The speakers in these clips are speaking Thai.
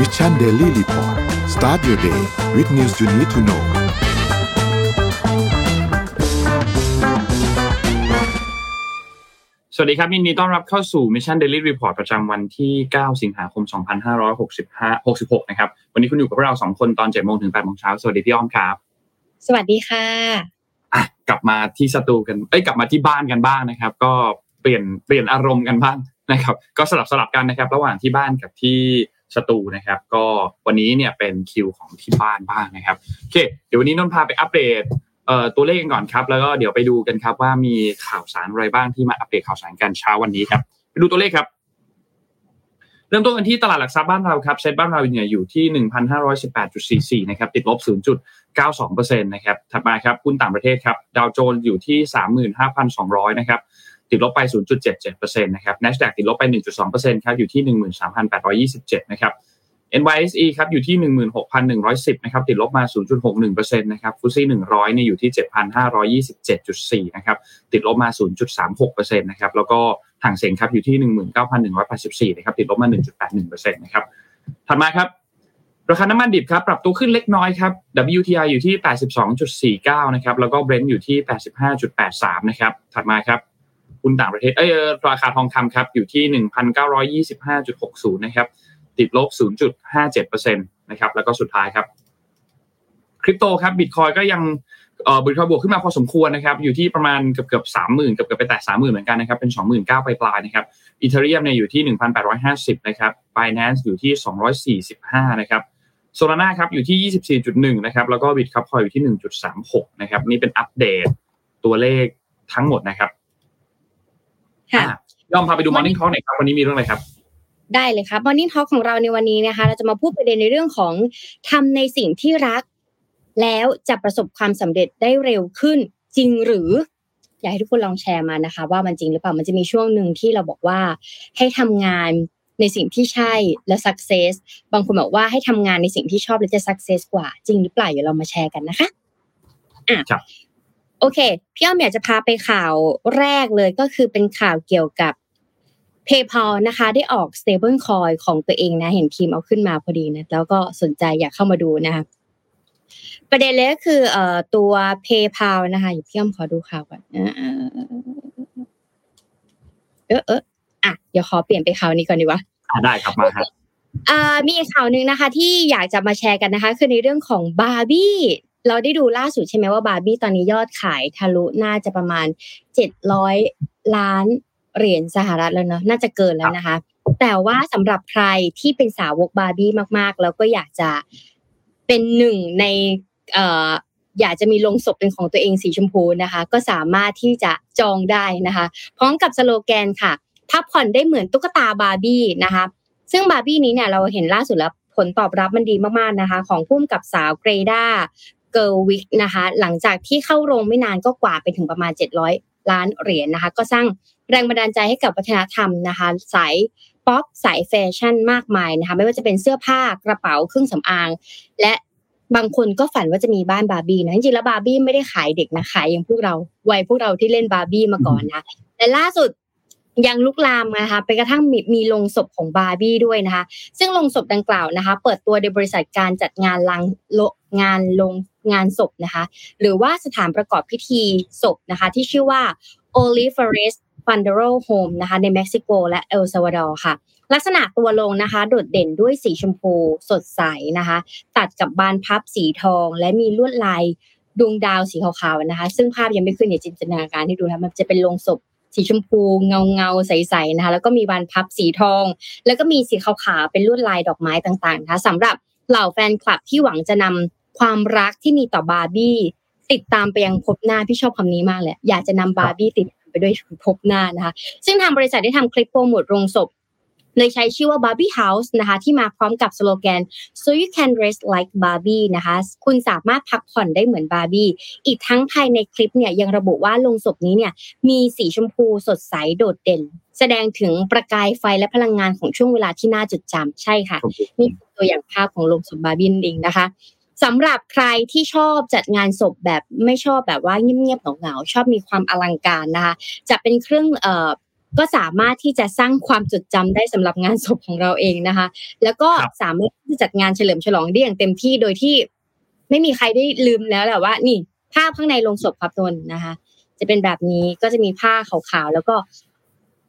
Mission Daily Report start your day with news you need to know สวัสดีครับยินดีต้อนรับเข้าสู่ Mission Daily Report ประจำวันที่ 9 สิงหาคม 2565 66 นะครับ วันนี้คุณอยู่กับเรา 2 คนตอน7โมงถึง8โมงเช้า สวัสดีพี่อ้อมครับ สวัสดีค่ะอะ กลับมาที่สตูกัน เอ้ย กลับมาที่บ้านกันบ้างนะครับ ก็เปลี่ยน เปลี่ยนอารมณ์กันบ้างนะครับ ก็สลับสลับกันนะครับ ระหว่างที่บ้านกับที่ สตูนะครับ ก็วันนี้เนี่ยเป็นคิวของที่บ้านบ้างนะครับโอเคเดี๋ยววันนี้นนท์พาไปอัปเดตเอ่อตัวเลขกันก่อนครับ แล้วก็เดี๋ยวไปดูกันครับว่ามีข่าวสารอะไรบ้างที่มาอัปเดตข่าวสารกันเช้าวันนี้ครับไปดูตัวเลขครับ เริ่มต้นกันที่ตลาดหลักทรัพย์บ้านเราครับเซ็ตบ้านเราเนี่ยอยู่ที่ 1,518.44นะครับติดลบ 0.92%นะครับถัดมาครับหุ้นต่างประเทศครับดาวโจนส์อยู่ที่ 35,200นะครับ ติดลบไป 0.77%นะครับ NASDAQ ติดลบไป 1.2%ครับ อยู่ที่ 13,827 นะครับ NYSE ครับ อยู่ที่ 16,110 นะครับ ติดลบมา 0.61%นะครับฟุตซี่100เนี่ยอยู่ที่ 7,527.4 นะครับ ติดลบมา 0.36%นะครับ แล้วก็ห่างเสียงครับ อยู่ที่ 19,184 นะครับ ติดลบมา 1.81%นะครับ ถัดมาครับราคาน้ำมันดิบครับปรับตัวขึ้นเล็กน้อยครับ WTI อยู่ที่ 82.49 นะครับ แล้วก็ Brent อยู่ที่ 85.83 นะครับ ถัดมาครับ หุ้นต่างประเทศเอ้ยราคาทองคำครับอยู่ที่ 1,925.60 นะครับติดลบ 0.57%นะครับแล้วก็สุดท้ายครับคริปโตครับบิตคอยก็ยังเอ่อบิตคอยบวกขึ้นมาพอสมควรนะครับอยู่ที่ประมาณเกือบเกือบสามหมื่นเกือบเกือบไปแตะสามหมื่นเหมือนกันนะครับเป็นสองหมื่นเก้าปลายๆนะครับอีเทเรียมเนี่ยอยู่ที่หนึ่งพันแปดร้อยห้าสิบนะครับ Binance อยู่ที่สองร้อยสี่สิบห้านะครับโซลาร่าครับอยู่ที่ยี่สิบสี่จุดหนึ่งนะครับแล้วก็บิตคัพคอยอยู่ที่หนึ่งจุดสามหกนะครับนี่เป็นอัปเดตตัวเลขทั้งหมดนะครับ ยอมพาไปดู Morning Call หน่อยครับวันนี้มีเรื่องอะไรครับได้เลยครับ Morning Talk ของเราในวันนี้นะคะ เราจะมาพูดประเด็นในเรื่องของทำในสิ่งที่รัก แล้วจะประสบความสำเร็จได้เร็วขึ้นจริงหรือ อยากให้ทุกคนลองแชร์มานะคะ ว่ามันจริงหรือเปล่ามันจะมีช่วงหนึ่งที่เราบอกว่าให้ทำงานในสิ่งที่ใช่และ success บางคนบอกว่าให้ทำงานในสิ่งที่ชอบแล้วจะ success กว่าจริงหรือเปล่าเดี๋ยวเรามาแชร์กันนะคะอะครับ โอเค พี่อ้อมอยากจะพาไปข่าวแรกเลยก็คือเป็นข่าวเกี่ยวกับ PayPal นะคะ ได้ออก stable coin ของตัวเองนะ เห็นทีมเอาขึ้นมาพอดีนะ แล้วก็สนใจอยากเข้ามาดูนะคะ ประเด็นเลยก็คือเอ่อตัว PayPal นะคะอยู่พี่อ้อมขอดูข่าวก่อนเออเออเอออะเดี๋ยวขอเปลี่ยนไปข่าวนี้ก่อนดีกว่าอ่าได้ครับมาครับอ่ามีอีกข่าวหนึ่งนะคะที่อยากจะมาแชร์กันนะคะ คือในเรื่องของบาร์บี้ เราได้ดูล่าสุดใช่ไหมว่าบาร์บี้ตอนนี้ยอดขายทะลุน่าจะประมาณเจ็ดร้อยล้านเหรียญสหรัฐแล้วเนอะน่าจะเกินแล้วนะคะ แต่ว่าสำหรับใครที่เป็นสาวกบาร์บี้มากๆ แล้วก็อยากจะเป็นหนึ่งในเอ่ออยากจะมีลงศพเป็นของตัวเองสีชมพูนะคะ ก็สามารถที่จะจองได้นะคะ พร้อมกับสโลแกนค่ะพักผ่อนได้เหมือนตุ๊กตาบาร์บี้นะคะ ซึ่งบาร์บี้นี้เนี่ยเราเห็นล่าสุดแล้วผลตอบรับมันดีมากๆนะคะ ของผู้กำกับสาวเกรตา เกอร์วิกนะคะ หลังจากที่เข้าโรงไม่นานก็กวาดไปถึงประมาณ 700 ล้านเหรียญนะคะ ก็สร้างแรงบันดาลใจให้กับวัฒนธรรมนะคะ สายป๊อปสายแฟชั่นมากมายนะคะ ไม่ว่าจะเป็นเสื้อผ้ากระเป๋าเครื่องสำอาง และบางคนก็ฝันว่าจะมีบ้านบาร์บี้นะจริงๆแล้วบาร์บี้ไม่ได้ขายเด็กนะขายอย่างพวกเราวัยพวกเราที่เล่นบาร์บี้มาก่อนนะแต่ล่าสุด ยังลุกลามนะคะไปกระทั่งมีมีโลงศพของบาร์บี้ด้วยนะคะ ซึ่งโลงศพดังกล่าวนะคะ เปิดตัวโดยบริษัทการจัดงานลังโลงานลงงานศพนะคะ หรือว่าสถานประกอบพิธีศพนะคะ ที่ชื่อว่า Olivares Funeral Home นะคะในเม็กซิโกและเอลซาวาดอร์ค่ะ ลักษณะตัวโลงนะคะ โดดเด่นด้วยสีชมพูสดใสนะคะ ตัดกับบานพับสีทอง และมีลวดลายดวงดาวสีขาวๆนะคะ ซึ่งภาพยังไม่ขึ้นอย่าจินตนาการให้ดูนะมันจะเป็นลงศพ สีชมพูเงาเงาใสๆนะคะ แล้วก็มีบานพับสีทอง แล้วก็มีสีขาวๆเป็นลวดลายดอกไม้ต่างๆนะคะสำหรับเหล่าแฟนคลับที่หวังจะนำความรักที่มีต่อบาร์บี้ติดตามไปยังพบหน้าพี่ชอบคำนี้มากเลยอยากจะนำบาร์บี้ติดไปด้วยพบหน้านะคะ ซึ่งทางบริษัทได้ทำคลิปโปรโมทโรงศพ เลยใช้ชื่อว่า Barbie House นะคะที่มาพร้อมกับสโลแกน so you can rest like Barbie นะคะคุณสามารถพักผ่อนได้เหมือนบาร์บี้อีกทั้งภายในคลิปเนี่ยยังระบุว่าลงศพนี้เนี่ยมีสีชมพูสดใสโดดเด่น แสดงถึงประกายไฟและพลังงานของช่วงเวลาที่น่าจดจำใช่ค่ะนี่ตัวอย่างภาพของลงศพบาร์บี้เองนะคะสำหรับใครที่ชอบจัดงานศพแบบไม่ชอบแบบว่าเงียบๆเหงาๆชอบมีความอลังการนะคะจะเป็นเครื่องเอ่อ ก็สามารถที่จะสร้างความจดจำได้สำหรับงานศพของเราเองนะคะ แล้วก็สามารถที่จะจัดงานเฉลิมฉลองได้อย่างเต็มที่โดยที่ ไม่มีใครได้ลืมแล้วแหละว่า นี่ภาพข้างในโลงศพครับนนนะคะ จะเป็นแบบนี้ก็จะมีผ้าขาวๆแล้วก็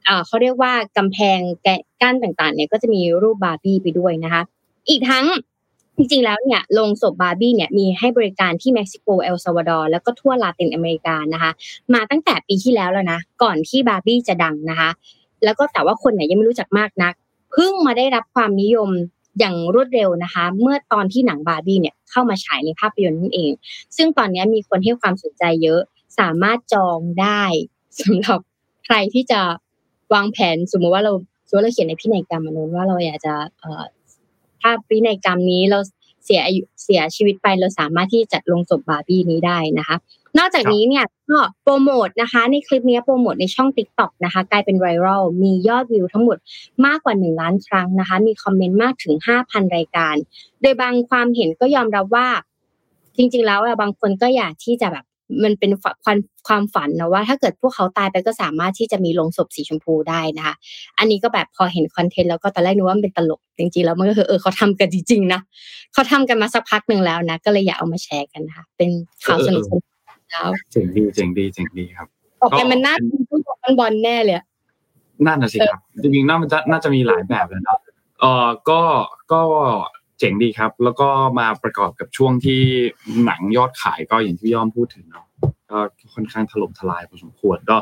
อ่าเขาเรียกว่ากำแพงแกกั้นต่างๆ เนี่ยก็จะมีรูปบาร์บี้ไปด้วยนะคะ อีกทั้ง จริงๆ แล้วเนี่ยโลงศพบาร์บี้เนี่ยมีให้บริการที่เม็กซิโกเอลซาวาดอร์แล้วก็ทั่วลาตินอเมริกานะคะ มาตั้งแต่ปีที่แล้วแล้วนะ ก่อนที่บาร์บี้จะดังนะคะ แล้วก็แต่ว่าคนเนี่ยยังไม่รู้จักมากนักเพิ่งมาได้รับความนิยมอย่างรวดเร็วนะคะ เมื่อตอนที่หนังบาร์บี้เนี่ยเข้ามาฉายในภาพยนตร์นั่นเอง ซึ่งตอนนี้มีคนให้ความสนใจเยอะสามารถจองได้สำหรับใครที่จะวางแผนสมมติว่าเราสมมติเราเขียนในพินัยกรรมมนุษย์ว่าเราอยากจะเอ่อ ถ้าพินัยกรรมนี้เราเสียอายุเสียชีวิตไปเราสามารถที่จะจัดลงศพบาร์บี้นี้ได้นะคะ นอกจากนี้เนี่ยก็โปรโมทนะคะ ในคลิปนี้โปรโมทในช่อง Tik t o อกนะคะ กลายเป็นไวรัลมียอดวิวทั้งหมดมากกว่า 1 ล้านครั้งนะคะ มีคอมเมนต์มากถึง 5,000 รายการ โดยบางความเห็นก็ยอมรับว่าจริงๆแล้วบางคนก็อยากที่จะแบบ มันเป็นความความฝันนะว่า ถ้าเกิดพวกเขาตายไปก็สามารถที่จะมีลงศพสีชมพูได้นะคะ อันนี้ก็แบบพอเห็นคอนเทนต์แล้วก็ตอนแรกนึกว่ามันเป็นตลกจริงๆแล้วมันก็คือเออเขาทำกันจริงๆนะเขาทำกันมาสักพักหนึ่งแล้วนะก็เลยอยากเอามาแชร์กันนะคะเป็นข่าวสนุกๆแล้วเจ๋งดีเจ๋งดีเจ๋งดีครับออกไปมันน่าเป็นผู้บอลบอลแน่เลยนั่นน่ะสิครับจริงๆน่ามันจะน่าจะมีหลายแบบเลยเนาะเออก็ก็ เจ๋งดีครับ แล้วก็มาประกอบกับช่วงที่หนังยอดขายก็อย่างที่ย่อมพูดถึงเนาะก็ค่อนข้างถล่มทลายพอสมควรก็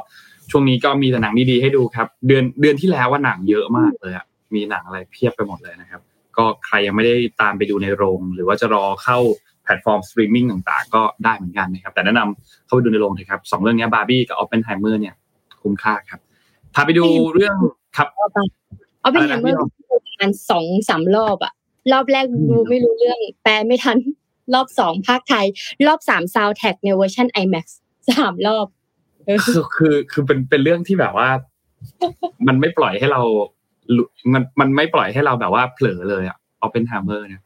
ช่วงนี้ก็มีแต่หนังดีๆให้ดูครับ เดือนเดือนที่แล้วว่าหนังเยอะมากเลยอะมีหนังอะไรเพียบไปหมดเลยนะครับ ก็ใครยังไม่ได้ตามไปดูในโรง หรือว่าจะรอเข้าแพลตฟอร์มสตรีมมิ่งต่างๆ ก็ได้เหมือนกันนะครับ แต่แนะนำเข้าไปดูในโรงเถอะครับสองเรื่องนี้บาร์บี้กับออปเปนไฮเมอร์เนี่ยคุ้มค่าครับพาไปดูเรื่องครับเอาเป็นอย่างเมื่อประมาณสองสามรอบอะ รอบแรกดูไม่รู้เรื่อง แปลไม่ทัน รอบสองพากย์ไทย รอบสามซาวแท็กในเวอร์ชัน IMAX สามรอบคือคือคือเป็นเป็นเรื่องที่แบบว่า มันไม่ปล่อยให้เรา มันมันไม่ปล่อยให้เราแบบว่าเผลอเลยอะออปเปนไฮเมอร์เนี่ย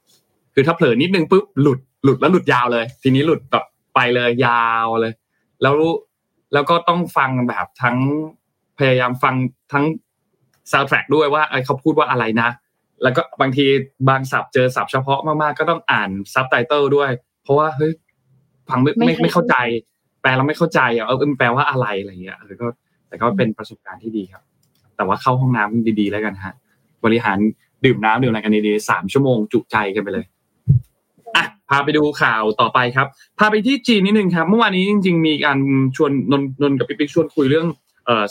คือถ้าเผลอนิดนึงปุ๊บหลุดหลุดแล้วหลุดยาวเลย ทีนี้หลุดแบบไปเลยยาวเลย แล้วแล้วก็ต้องฟังแบบทั้งพยายามฟังทั้งซาวด์แทร็กด้วยว่าเขาพูดว่าอะไรนะ แล้วก็บางทีบางศัพท์เจอศัพท์เฉพาะมากๆก็ต้องอ่านซับไตเติลด้วย เพราะว่าเฮ้ยฟังไม่ไม่ไม่เข้าใจ แปลเราไม่เข้าใจอะเออแปลว่าอะไรอะไรเงี้ยแต่ก็แต่ก็เป็นประสบการณ์ที่ดีครับ แต่ว่าเข้าห้องน้ำดีๆแล้วกันฮะ บริหารดื่มน้ำดื่มอะไรกันดีๆสามชั่วโมงจุใจกันไปเลยอะพาไปดูข่าวต่อไปครับ พาไปที่จีนนิดนึงครับ เมื่อวานนี้จริง ๆ มีการชวนนนนนกับปิ๊กปิ๊กชวนคุยเรื่อง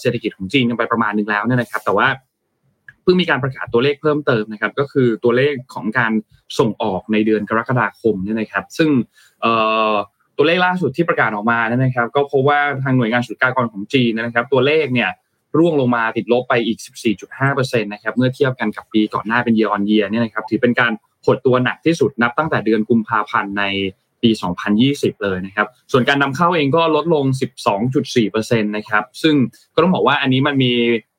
เศรษฐกิจของจีนกันไปประมาณนึงแล้วเนี่ยนะครับ แต่ว่าเพิ่งมีการประกาศตัวเลขเพิ่มเติมนะครับ ก็คือตัวเลขของการส่งออกในเดือนกรกฎาคมเนี่ยนะครับ ซึ่งตัวเลขล่าสุดที่ประกาศออกมาเนี่ยนะครับ ก็พบว่าทางหน่วยงานสุลกากรของจีนนะครับ ตัวเลขเนี่ยร่วงลงมาติดลบไปอีก 14.5%นะครับเมื่อเทียบกันกับปีก่อนหน้าเป็น year on year เนี่ยนะครับถือเป็นการหดตัวหนักที่สุดนับตั้งแต่เดือนกุมภาพันธ์ใน ปี 2020 เลยนะครับ ส่วนการนำเข้าเองก็ลดลง 12.4%นะครับ ซึ่งก็ต้องบอกว่าอันนี้มันมี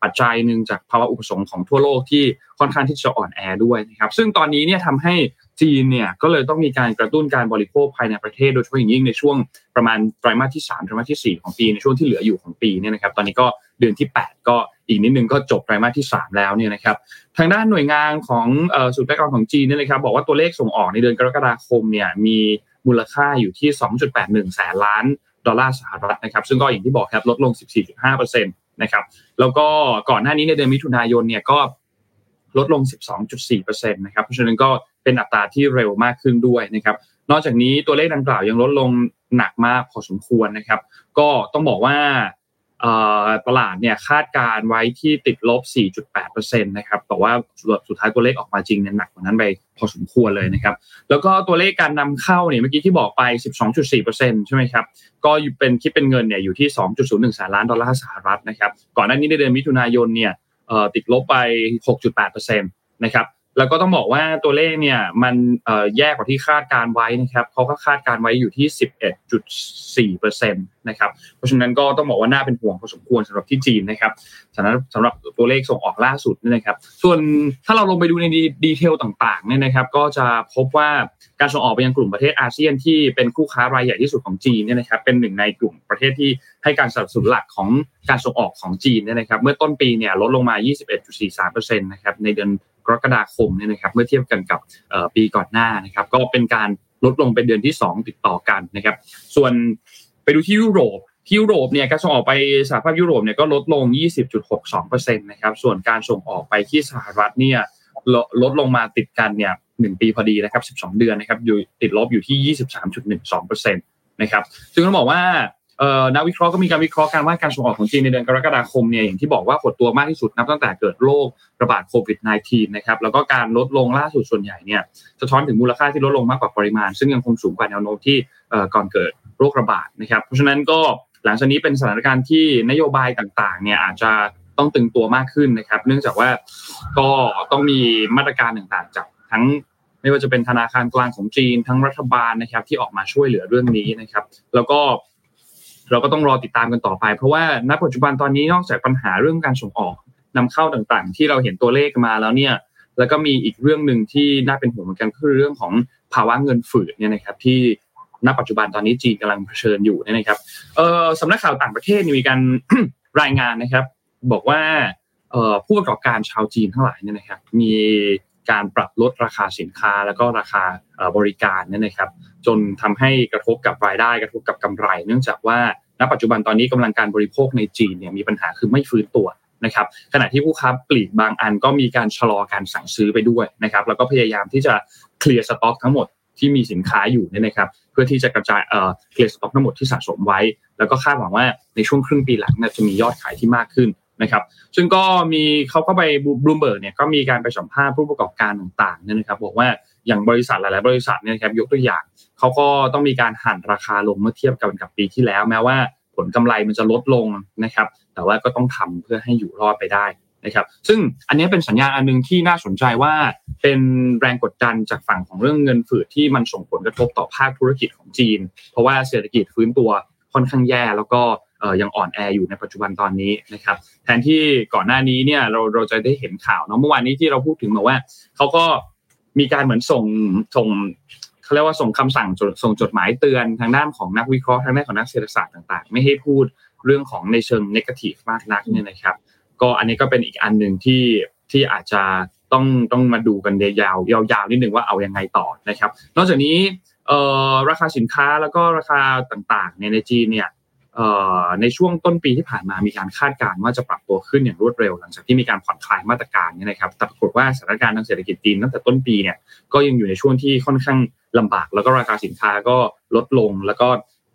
ปัจจัยหนึ่งจากภาวะอุปสงค์ของทั่วโลกที่ค่อนข้างที่จะอ่อนแอด้วยนะครับ ซึ่งตอนนี้เนี่ยทำให้จีนเนี่ยก็เลยต้องมีการกระตุ้นการบริโภคภายในประเทศ โดยเฉพาะอย่างยิ่งในช่วงประมาณไตรมาสที่ 3 ไตรมาสที่ 4 ของปีในช่วงที่เหลืออยู่ของปีเนี่ยนะครับ ตอนนี้ก็เดือนที่ 8 ก็อีกนิดนึงก็จบไตรมาสที่ 3 แล้วเนี่ยนะครับ ทางด้านหน่วยงานของสูตรแรกของจีนเนี่ยนะครับบอกว่าตัวเลขส่งออกในเดือนกรกฎาคมเนี่ยมี มูลค่าอยู่ที่ 2.81 แสนล้านดอลลาร์สหรัฐนะครับซึ่งก็อย่างที่บอกครับลดลง 14.5%นะครับแล้วก็ก่อนหน้านี้ในเดือนมิถุนายนเนี่ยก็ลดลง 12.4%นะครับเพราะฉะนั้นก็เป็นอัตราที่เร็วมากขึ้นด้วยนะครับนอกจากนี้ตัวเลขดังกล่าวยังลดลงหนักมากพอสมควรนะครับ ก็ต้องบอกว่า ตลาดเนี่ยคาดการไว้ที่ติดลบ 4.8%นะครับแต่ว่าสุดท้ายตัวเลขออกมาจริงเนี่ยหนักกว่านั้นไปพอสมควรเลยนะครับ แล้วก็ตัวเลขการนำเข้าเนี่ยเมื่อกี้ที่บอกไป 12.4%ใช่ไหมครับ ก็เป็นคิดเป็นเงินเนี่ยอยู่ที่ 2.01แสนล้านดอลลาร์สหรัฐนะครับ ก่อนหน้านี้ในเดือนมิถุนายนเนี่ยติดลบไป 6.8%นะครับ แล้วก็ต้องบอกว่าตัวเลขเนี่ยมันแย่กว่าที่คาดการไว้นะครับเขาก็คาดการไว้อยู่ที่ 11.4%นะครับเพราะฉะนั้นก็ต้องบอกว่าน่าเป็นห่วงพอสมควรสำหรับที่จีนนะครับสำหรับสำหรับตัวเลขส่งออกล่าสุดนี่นะครับ ส่วนถ้าเราลงไปดูในดีเทลต่างๆเนี่ยนะครับ ก็จะพบว่า การส่งออกไปยังกลุ่มประเทศอาเซียนที่เป็นคู่ค้ารายใหญ่ที่สุดของจีนเนี่ยนะครับเป็นหนึ่งในกลุ่มประเทศที่ให้การสนับสนุนหลักของการส่งออกของจีนเนี่ยนะครับเมื่อต้นปีเนี่ยลดลงมา 21.43%นะครับในเดือนกรกฎาคมเนี่ยนะครับเมื่อเทียบกันกับปีก่อนหน้านะครับก็เป็นการลดลงเป็นเดือนที่ 2 ติดต่อกันนะครับส่วนไปดูที่ยุโรปที่ยุโรปเนี่ยการส่งออกไปสหภาพยุโรปเนี่ยก็ลดลง 20.62%นะครับส่วนการส่งออกไปที่สหรัฐเนี่ย ลดลงมาติดกันเนี่ยหนึ่งปีพอดีนะครับ 12 เดือนนะครับอยู่ติดลบอยู่ที่ 23.12%นะครับซึ่งต้องบอกว่านักวิเคราะห์ก็มีการวิเคราะห์กันว่าการส่งออกของจีนในเดือนกรกฎาคมเนี่ยอย่างที่บอกว่าหดตัวมากที่สุดนับตั้งแต่เกิดโรคระบาดโควิด -19 นะครับแล้วก็การลดลงล่าสุดส่วนใหญ่เนี่ยสะท้อนถึงมูลค่าที่ลดลงมากกว่าปริมาณ ซึ่งยังคงสูงกว่าแนวโน้มที่ก่อนเกิดโรคระบาดนะครับเพราะฉะนั้นก็หลังจากนี้เป็นสถานการณ์ที่นโยบายต่างๆเนี่ยอาจจะ ต้องตึงตัวมากขึ้นนะครับ เนื่องจากว่าก็ต้องมีมาตรการต่างๆจากทั้งไม่ว่าจะเป็นธนาคารกลางของจีนทั้งรัฐบาลนะครับ ที่ออกมาช่วยเหลือเรื่องนี้นะครับ แล้วก็เราก็ต้องรอติดตามกันต่อไป เพราะว่าณปัจจุบันตอนนี้นอกจากปัญหาเรื่องการส่งออกนำเข้าต่างๆ ที่เราเห็นตัวเลขมาแล้วเนี่ยแล้วก็มีอีกเรื่องหนึ่งที่น่าเป็นห่วงเหมือนกันคือเรื่องของภาวะเงินฝืดเนี่ยนะครับ ที่ณปัจจุบันตอนนี้จีนกำลังเผชิญอยู่เนี่ยนะครับเออสำนักข่าวต่างประเทศมีการรายงานนะครับ บอกว่าผู้ประกอบการชาวจีนทั้งหลายเนี่ยนะครับมีการปรับลดราคาสินค้าแล้วก็ราคาบริการเนี่ยนะครับ จนทำให้กระทบกับรายได้กระทบกับกำไร เนื่องจากว่าณปัจจุบันตอนนี้กำลังการบริโภคในจีนเนี่ยมีปัญหาคือไม่ฟื้นตัวนะครับ ขณะที่ผู้ค้าปลีกบางอันก็มีการชะลอการสั่งซื้อไปด้วยนะครับ แล้วก็พยายามที่จะเคลียร์สต็อกทั้งหมดที่มีสินค้าอยู่เนี่ยนะครับ เพื่อที่จะกระจายเอ่อเคลียร์สต็อกทั้งหมดที่สะสมไว้ แล้วก็คาดหวังว่าในช่วงครึ่งปีหลังจะมียอดขายที่มากขึ้น นะครับซึ่งก็มีเขาก็ไปบลูเบิร์กเนี่ยก็มีการไปสัมภาษณ์ผู้ประกอบการต่างๆเนี่ยนะครับบอกว่าอย่างบริษัทหลาย ๆ บริษัทเนี่ยครับยกตัวอย่างเขาก็ต้องมีการหั่นราคาลงเมื่อเทียบกันกับปีที่แล้ว แม้ว่าผลกำไรมันจะลดลงนะครับ แต่ว่าก็ต้องทำเพื่อให้อยู่รอดไปได้นะครับ ซึ่งอันนี้เป็นสัญญาณอันนึงที่น่าสนใจว่าเป็นแรงกดดันจากฝั่งของเรื่องเงินฝืดที่มันส่งผลกระทบต่อภาคธุรกิจของจีน เพราะว่าเศรษฐกิจฟื้นตัวค่อนข้างแย่แล้วก็ ยังอ่อนแออยู่ในปัจจุบันตอนนี้นะครับ แทนที่ก่อนหน้านี้เนี่ยเราเราจะได้เห็นข่าวเนาะเมื่อวานนี้ที่เราพูดถึงบอกว่าเขาก็มีการเหมือนส่งส่งเขาเรียกว่าส่งคำสั่งส่งจดหมายเตือนทางด้านของนักวิเคราะห์ทางด้านของนักเศรษฐศาสตร์ต่าง ๆ ไม่ให้พูดเรื่องของในเชิงนกาทีฟมากนักเนี่ยนะครับ ก็อันนี้ก็เป็นอีกอันหนึ่งที่ที่อาจจะต้องต้องมาดูกันยาวยาวๆนิดนึงว่าเอายังไงต่อนะครับ นอกจากนี้ราคาสินค้าแล้วก็ราคาต่างๆในจีนเนี่ย ในช่วงต้นปีที่ผ่านมามีการคาดการณ์ว่าจะปรับตัวขึ้นอย่างรวดเร็ว หลังจากที่มีการผ่อนคลายมาตรการนี่นะครับแต่ปรากฏว่าสถานการณ์ทางเศรษฐกิจจีนตั้งแต่ต้นปีเนี่ยก็ยังอยู่ในช่วงที่ค่อนข้างลำบาก แล้วก็ราคาสินค้าก็ลดลง แล้วก็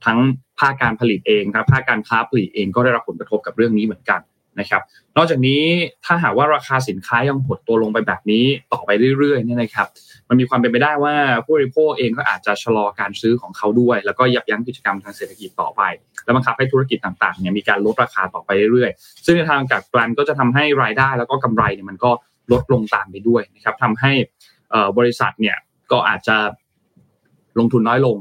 ทั้งภาคการผลิตเองครับภาคการค้าปลีกเองก็ได้รับผลกระทบกับเรื่องนี้เหมือนกัน นะครับ นอกจากนี้ถ้าหากว่าราคาสินค้ายังหดตัวลงไปแบบนี้ต่อไปเรื่อยๆเนี่ยนะครับ มันมีความเป็นไปได้ว่าผู้บริโภคเองก็อาจจะชะลอการซื้อของเขาด้วย แล้วก็ยับยั้งกิจกรรมทางเศรษฐกิจต่อไป แล้วบังคับให้ธุรกิจต่างๆเนี่ยมีการลดราคาต่อไปเรื่อยๆ ซึ่งในทางกับกลันก็จะทำให้รายได้ แล้วก็กำไรเนี่ยมันก็ลดลงตามไปด้วยนะครับทำให้บริษัทเนี่ยก็อาจจะลงทุนน้อยลง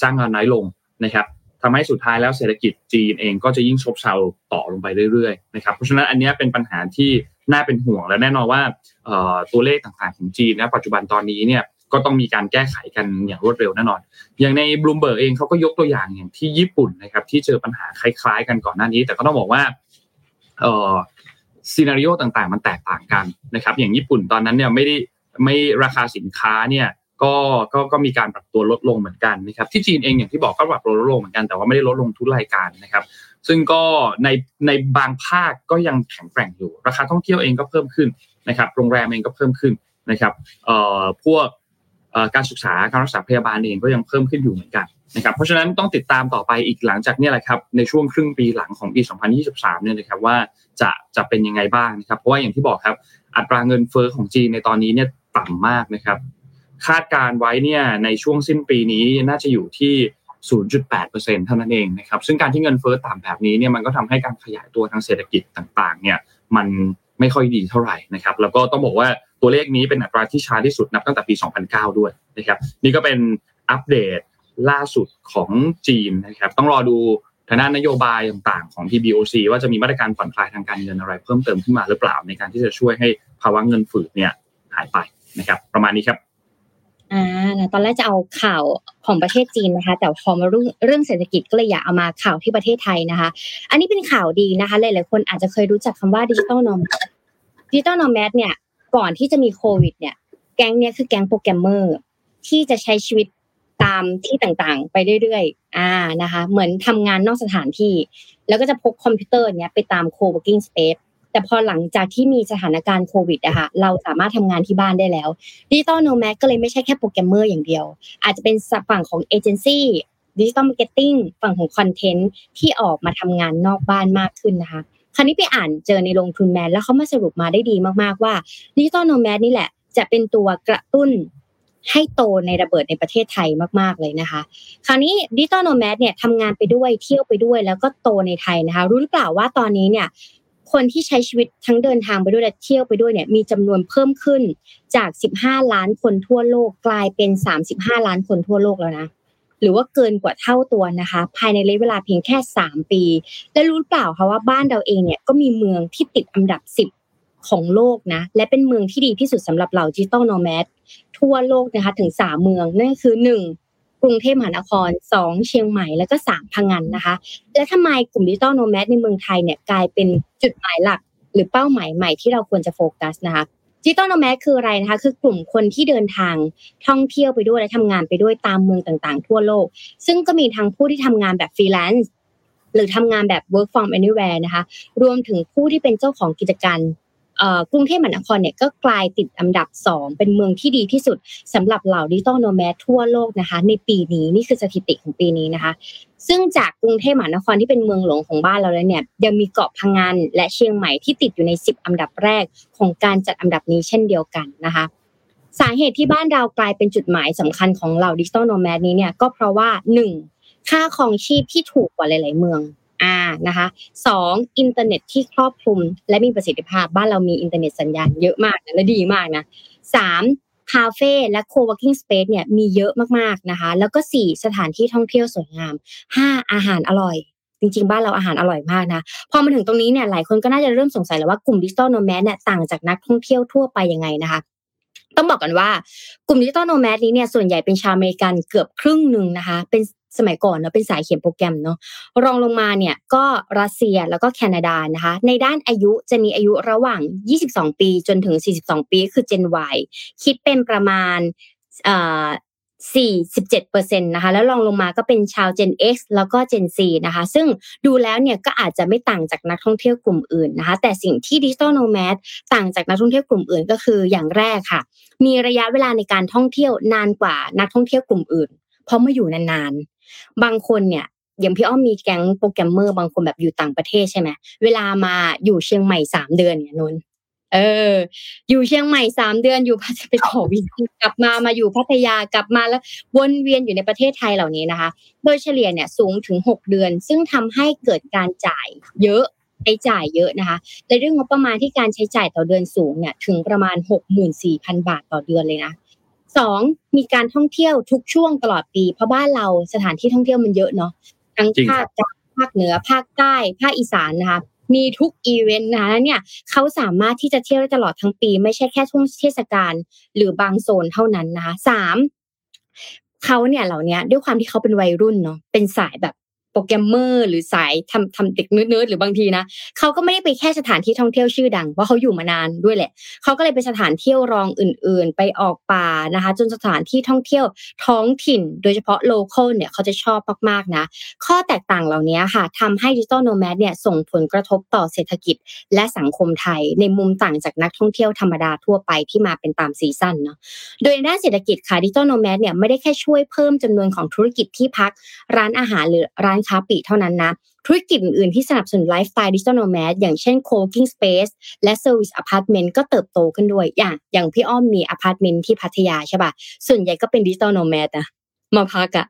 จ้างงานน้อยลงนะครับ ทำให้สุดท้ายแล้วเศรษฐกิจจีนเองก็จะยิ่งซบเซาต่อลงไปเรื่อยๆนะครับเพราะฉะนั้นอันนี้เป็นปัญหาที่น่าเป็นห่วงและแน่นอนว่าตัวเลขต่างๆของจีนนะปัจจุบันตอนนี้เนี่ยก็ต้องมีการแก้ไขกันอย่างรวดเร็วแน่นอน อย่างในบลูมเบิร์กเองเขาก็ยกตัวอย่างอย่างที่ญี่ปุ่นนะครับที่เจอปัญหาคล้ายๆ กันก่อนหน้านี้ แต่ก็ต้องบอกว่า scenario ต่างๆ มันแตกต่างกันนะครับอย่างญี่ปุ่นตอนนั้นเนี่ยไม่ได้ไม่ราคาสินค้าเนี่ย ก็ก็ก็มีการปรับตัวลดลงเหมือนกันนะครับที่จีนเองอย่างที่บอกก็ปรับตัวลดลงเหมือนกันแต่ว่าไม่ได้ลดลงทุกรายการนะครับ ซึ่งก็ในในบางภาคก็ยังแข็งแกร่งอยู่ ราคาท่องเที่ยวเองก็เพิ่มขึ้นนะครับโรงแรมเองก็เพิ่มขึ้นนะครับเอ่อพวกการศึกษาการรักษาพยาบาลเองก็ยังเพิ่มขึ้นอยู่เหมือนกันนะครับเพราะฉะนั้นต้องติดตามต่อไปอีกหลังจากนี้แหละครับในช่วงครึ่งปีหลังของปี 2023 เนี่ยนะครับว่าจะจะเป็นยังไงบ้างนะครับเพราะว่าอย่างที่บอกครับอัตราเงินเฟ้อของจีนในตอนนี้เนี่ยต่ำมากนะครับ คาดการไว้เนี่ยในช่วงสิ้นปีนี้น่าจะอยู่ที่ 0.8%เท่านั้นเองนะครับซึ่งการที่เงินเฟ้อต่ำแบบนี้เนี่ยมันก็ทำให้การขยายตัวทางเศรษฐกิจต่างๆเนี่ยมันไม่ค่อยดีเท่าไหร่นะครับแล้วก็ต้องบอกว่าตัวเลขนี้เป็นอัตราที่ช้าที่สุดนับตั้งแต่ปี 2009 ด้วยนะครับนี่ก็เป็นอัปเดตล่าสุดของจีนนะครับต้องรอดูทางด้านนโยบายต่างๆของ TBOC ว่าจะมีมาตรการผ่อนคลายทางการเงินอะไรเพิ่มเติมขึ้นมาหรือเปล่าในการที่จะช่วยให้ภาวะเงินฝืดเนี่ยหายไปนะครับประมาณนี้ครับ อ่าตอนแรกจะเอาข่าวของประเทศจีนนะคะ แต่พอมาเรื่องเรื่องเศรษฐกิจก็เลยอยากเอามาข่าวที่ประเทศไทยนะคะ อันนี้เป็นข่าวดีนะคะ หลายๆคนอาจจะเคยรู้จักคำว่า digital nomad digital nomad เนี่ย ก่อนที่จะมีโควิด เนี่ย แก๊งเนี่ยคือแก๊งโปรแกรมเมอร์ที่จะใช้ชีวิตตามที่ต่างๆ ไปเรื่อยๆ อ่านะคะ เหมือนทำงานนอกสถานที่ แล้วก็จะพกคอมพิวเตอร์เนี้ยไปตาม co-working space แต่พอหลังจากที่มีสถานการณ์โควิดอะค่ะเราสามารถทำงานที่บ้านได้แล้ว digital nomad็เลยไม่ใช่แค่โปรแกรมเมอร์อย่างเดียว อาจจะเป็นฝั่งของ agency digital marketing ฝั่งของ content ที่ออกมาทำงานนอกบ้านมากขึ้นนะคะคราวนี้ไปอ่านเจอในลงทุนแมนแล้วเขามาสรุปมาได้ดีมากๆว่า digital nomad นี่แหละ จะเป็นตัวกระตุ้นให้โตในระเบิดในประเทศไทยมากๆเลยนะคะ คราวนี้ digital nomad เนี่ยทำงานไปด้วยเที่ยวไปด้วยแล้วก็โตในไทยนะคะ รู้หรือเปล่าว่าตอนนี้เนี่ย คนที่ใช้ชีวิตทั้งเดินทางไปด้วยและเที่ยวไปด้วยเนี่ยมีจำนวนเพิ่มขึ้นจาก 15 ล้านคนทั่วโลกกลายเป็น 35 ล้านคนทั่วโลกแล้วนะหรือว่าเกินกว่าเท่าตัวนะคะ ภายในระยะเวลาเพียงแค่ 3 ปี และรู้เปล่าคะว่าบ้านเราเองเนี่ยก็มีเมืองที่ติดอันดับ 10 ของโลกนะและเป็นเมืองที่ดีที่สุดสำหรับเหล่า digital nomadทั่วโลกนะคะถึง 3 เมืองนั่นคือ 1 กรุงเทพมหานคร 2 เชียงใหม่แล้วก็ 3 พะงันนะคะ และทำไมกลุ่ม digital nomad ในเมืองไทยเนี่ยกลายเป็นจุดหมายหลัก หรือเป้าหมายใหม่ที่เราควรจะโฟกัสนะคะ digital nomad คืออะไรนะคะ คือกลุ่มคนที่เดินทางท่องเที่ยวไปด้วยและทำงานไปด้วยตามเมืองต่างๆ ทั่วโลก ซึ่งก็มีทั้งผู้ที่ทำงานแบบฟรีแลนซ์หรือทำงานแบบ work from anywhere นะคะ รวมถึงผู้ที่เป็นเจ้าของกิจการ กรุงเทพมหานครเนี่ยก็กลายติดอันดับ 2 เป็นเมืองที่ดีที่สุดสำหรับเหล่า digital nomad ทั่วโลกนะคะ ในปีนี้นี่คือสถิติของปีนี้นะคะ ซึ่งจากกรุงเทพมหานครที่เป็นเมืองหลวงของบ้านเราแล้วเนี่ยยังมีเกาะพะงันและเชียงใหม่ที่ติดอยู่ใน 10 อันดับแรกของการจัดอันดับนี้เช่นเดียวกันนะคะสาเหตุที่บ้านเรากลายเป็นจุดหมายสำคัญของเหล่า digital nomad นี้เนี่ยก็เพราะว่า 1 ค่าครองชีพที่ถูกกว่าหลาย ๆ เมือง อ่านะคะสองอินเทอร์เน็ตที่ครอบคลุมและมีประสิทธิภาพบ้านเรามีอินเทอร์เน็ตสัญญาณเยอะมากและดีมากนะสามคาเฟ่และ co-working space เนี่ยมีเยอะมากๆนะคะ แล้วก็สี่สถานที่ท่องเที่ยวสวยงามห้าอาหารอร่อย จริงๆ บ้านเราอาหารอร่อยมากนะ พอมาถึงตรงนี้เนี่ยหลายคนก็น่าจะเริ่มสงสัยแล้วว่ากลุ่ม digital nomad เนี่ยต่างจากนักท่องเที่ยวทั่วไปยังไงนะคะต้องบอกกันว่ากลุ่ม digital nomad นี้เนี่ยส่วนใหญ่เป็นชาวอเมริกันเกือบครึ่งหนึ่งนะคะ เป็น สมัยก่อนเนาะเป็นสายเขียนโปรแกรมเนาะรองลงมาเนี่ยก็รัสเซียแล้วก็แคนาดานะคะ ในด้านอายุจะมีอายุระหว่าง 22 ปีจนถึง 42 ปีคือ Gen Y คิดเป็นประมาณเอ่อ47%นะคะแล้วรองลงมาก็เป็นชาว Gen X แล้วก็ Gen Z นะคะ ซึ่งดูแล้วเนี่ยก็อาจจะไม่ต่างจากนักท่องเที่ยวกลุ่มอื่นนะคะ แต่สิ่งที่ดิจิตอลโนแมดต่างจากนักท่องเที่ยวกลุ่มอื่นก็คืออย่างแรกค่ะ มีระยะเวลาในการท่องเที่ยวนานกว่านักท่องเที่ยวกลุ่มอื่น เพราะมาอยู่นานๆ บางคนเนี่ยอย่างพี่อ้อมมีแก๊งโปรแกรมเมอร์บางคนแบบอยู่ต่างประเทศใช่ไหมเวลามาอยู่เชียงใหม่สามเดือนเนี่ยนนเออ อยู่เชียงใหม่สามเดือนอยู่พัทไปขอวีซ่ากลับมามาอยู่พัทยากลับมาแล้ววนเวียนอยู่ในประเทศไทยเหล่านี้นะคะ โดยเฉลี่ยเนี่ยสูงถึงหกเดือน ซึ่งทำให้เกิดการจ่ายเยอะใช้จ่ายเยอะนะคะและเรื่องงบประมาณที่การใช้จ่ายต่อเดือนสูงเนี่ยถึงประมาณหกหมื่นสี่พันบาทต่อเดือนเลยนะ สองมีการท่องเที่ยวทุกช่วงตลอดปี เพราะบ้านเราสถานที่ท่องเที่ยวมันเยอะเนาะทั้งภาคกลางภาคเหนือภาคใต้ภาคอีสานนะคะมีทุกอีเวนต์นะเนี่ยเขาสามารถที่จะเที่ยวได้ตลอดทั้งปี ไม่ใช่แค่ช่วงเทศกาลหรือบางโซนเท่านั้นนะคะสามเขาเนี่ยเหล่านี้ด้วยความที่เขาเป็นวัยรุ่นเนาะเป็นสายแบบโป โปรแกรมเมอร์หรือสายทำทำเทคเนาะหรือบางทีนะเขาก็ไม่ได้ไปแค่สถานที่ท่องเที่ยวชื่อดังเพราะเขาอยู่มานานด้วยแหละเขาก็เลยไปสถานเที่ยวรองอื่น ๆ ไปออกป่านะคะ จนสถานที่ท่องเที่ยวท้องถิ่น โดยเฉพาะ local เนี่ยเขาจะชอบมากๆนะ ข้อแตกต่างเหล่านี้ค่ะทำให้ digital nomad เนี่ยส่งผลกระทบต่อเศรษฐกิจและสังคมไทย ในมุมต่างจากนักท่องเที่ยวธรรมดาทั่วไปที่มาเป็นตาม season เนาะโดยในด้านเศรษฐกิจค่ะ digital nomad เนี่ยไม่ได้แค่ช่วยเพิ่มจำนวนของธุรกิจที่พักร้านอาหารหรือร้านค้าปลีกเท่านั้นนะ ธุรกิจอื่นๆที่สนับสนุนไลฟ์สไตล์ digital nomad อย่างเช่น co-working space และ service apartment ก็เติบโตขึ้นด้วย อย่างอย่างพี่อ้อมมีอพาร์ตเมนต์ที่พัทยาใช่ป่ะส่วนใหญ่ก็เป็น digital nomad นะมาพักอะ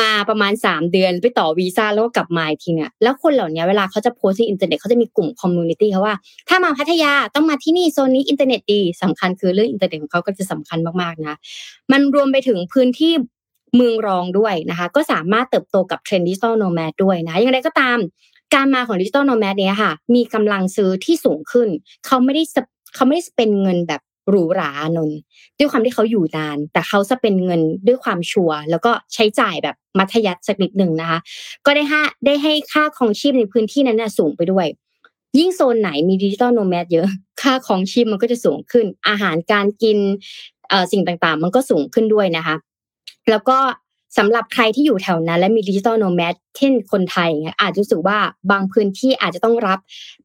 มาประมาณ 3 เดือนไปต่อวีซ่าแล้วก็กลับมาทีเนี่ยแล้วคนเหล่านี้เวลาเขาจะโพสต์ในอินเทอร์เน็ตเขาจะมีกลุ่ม community เขาว่า ถ้ามาพัทยาต้องมาที่นี่โซนนี้อินเทอร์เน็ตดีสำคัญคือเรื่องอินเทอร์เน็ตของเขาก็จะสำคัญมากๆนะ มันรวมไปถึงพื้นที่ เมืองรองด้วยนะคะ ก็สามารถเติบโตกับเทรนด์ digital nomad ด้วยนะอย่างไรก็ตาม การมาของ digital nomad เนี้ยค่ะ มีกำลังซื้อที่สูงขึ้น เขาไม่ได้เขาไม่ได้เป็นเงินแบบหรูหรานะ ด้วยความที่เขาอยู่นาน แต่เขาจะเป็นเงินด้วยความชัวร์แล้วก็ใช้จ่ายแบบมัธยัสถ์สักนิดหนึ่งนะคะ ก็ได้ให้ได้ให้ค่าครองชีพในพื้นที่นั้นน่ะสูงไปด้วย ยิ่งโซนไหนมี digital nomad เยอะ ค่าครองชีพมันก็จะสูงขึ้น อาหารการกินอ่อสิ่งต่างๆ มันก็สูงขึ้นด้วยนะคะ แล้วก็สำหรับใครที่อยู่แถวนั้น และมี digital nomad เช่นคนไทยเนี่ยอาจจะรู้สึกว่าบางพื้นที่อาจจะต้องรับ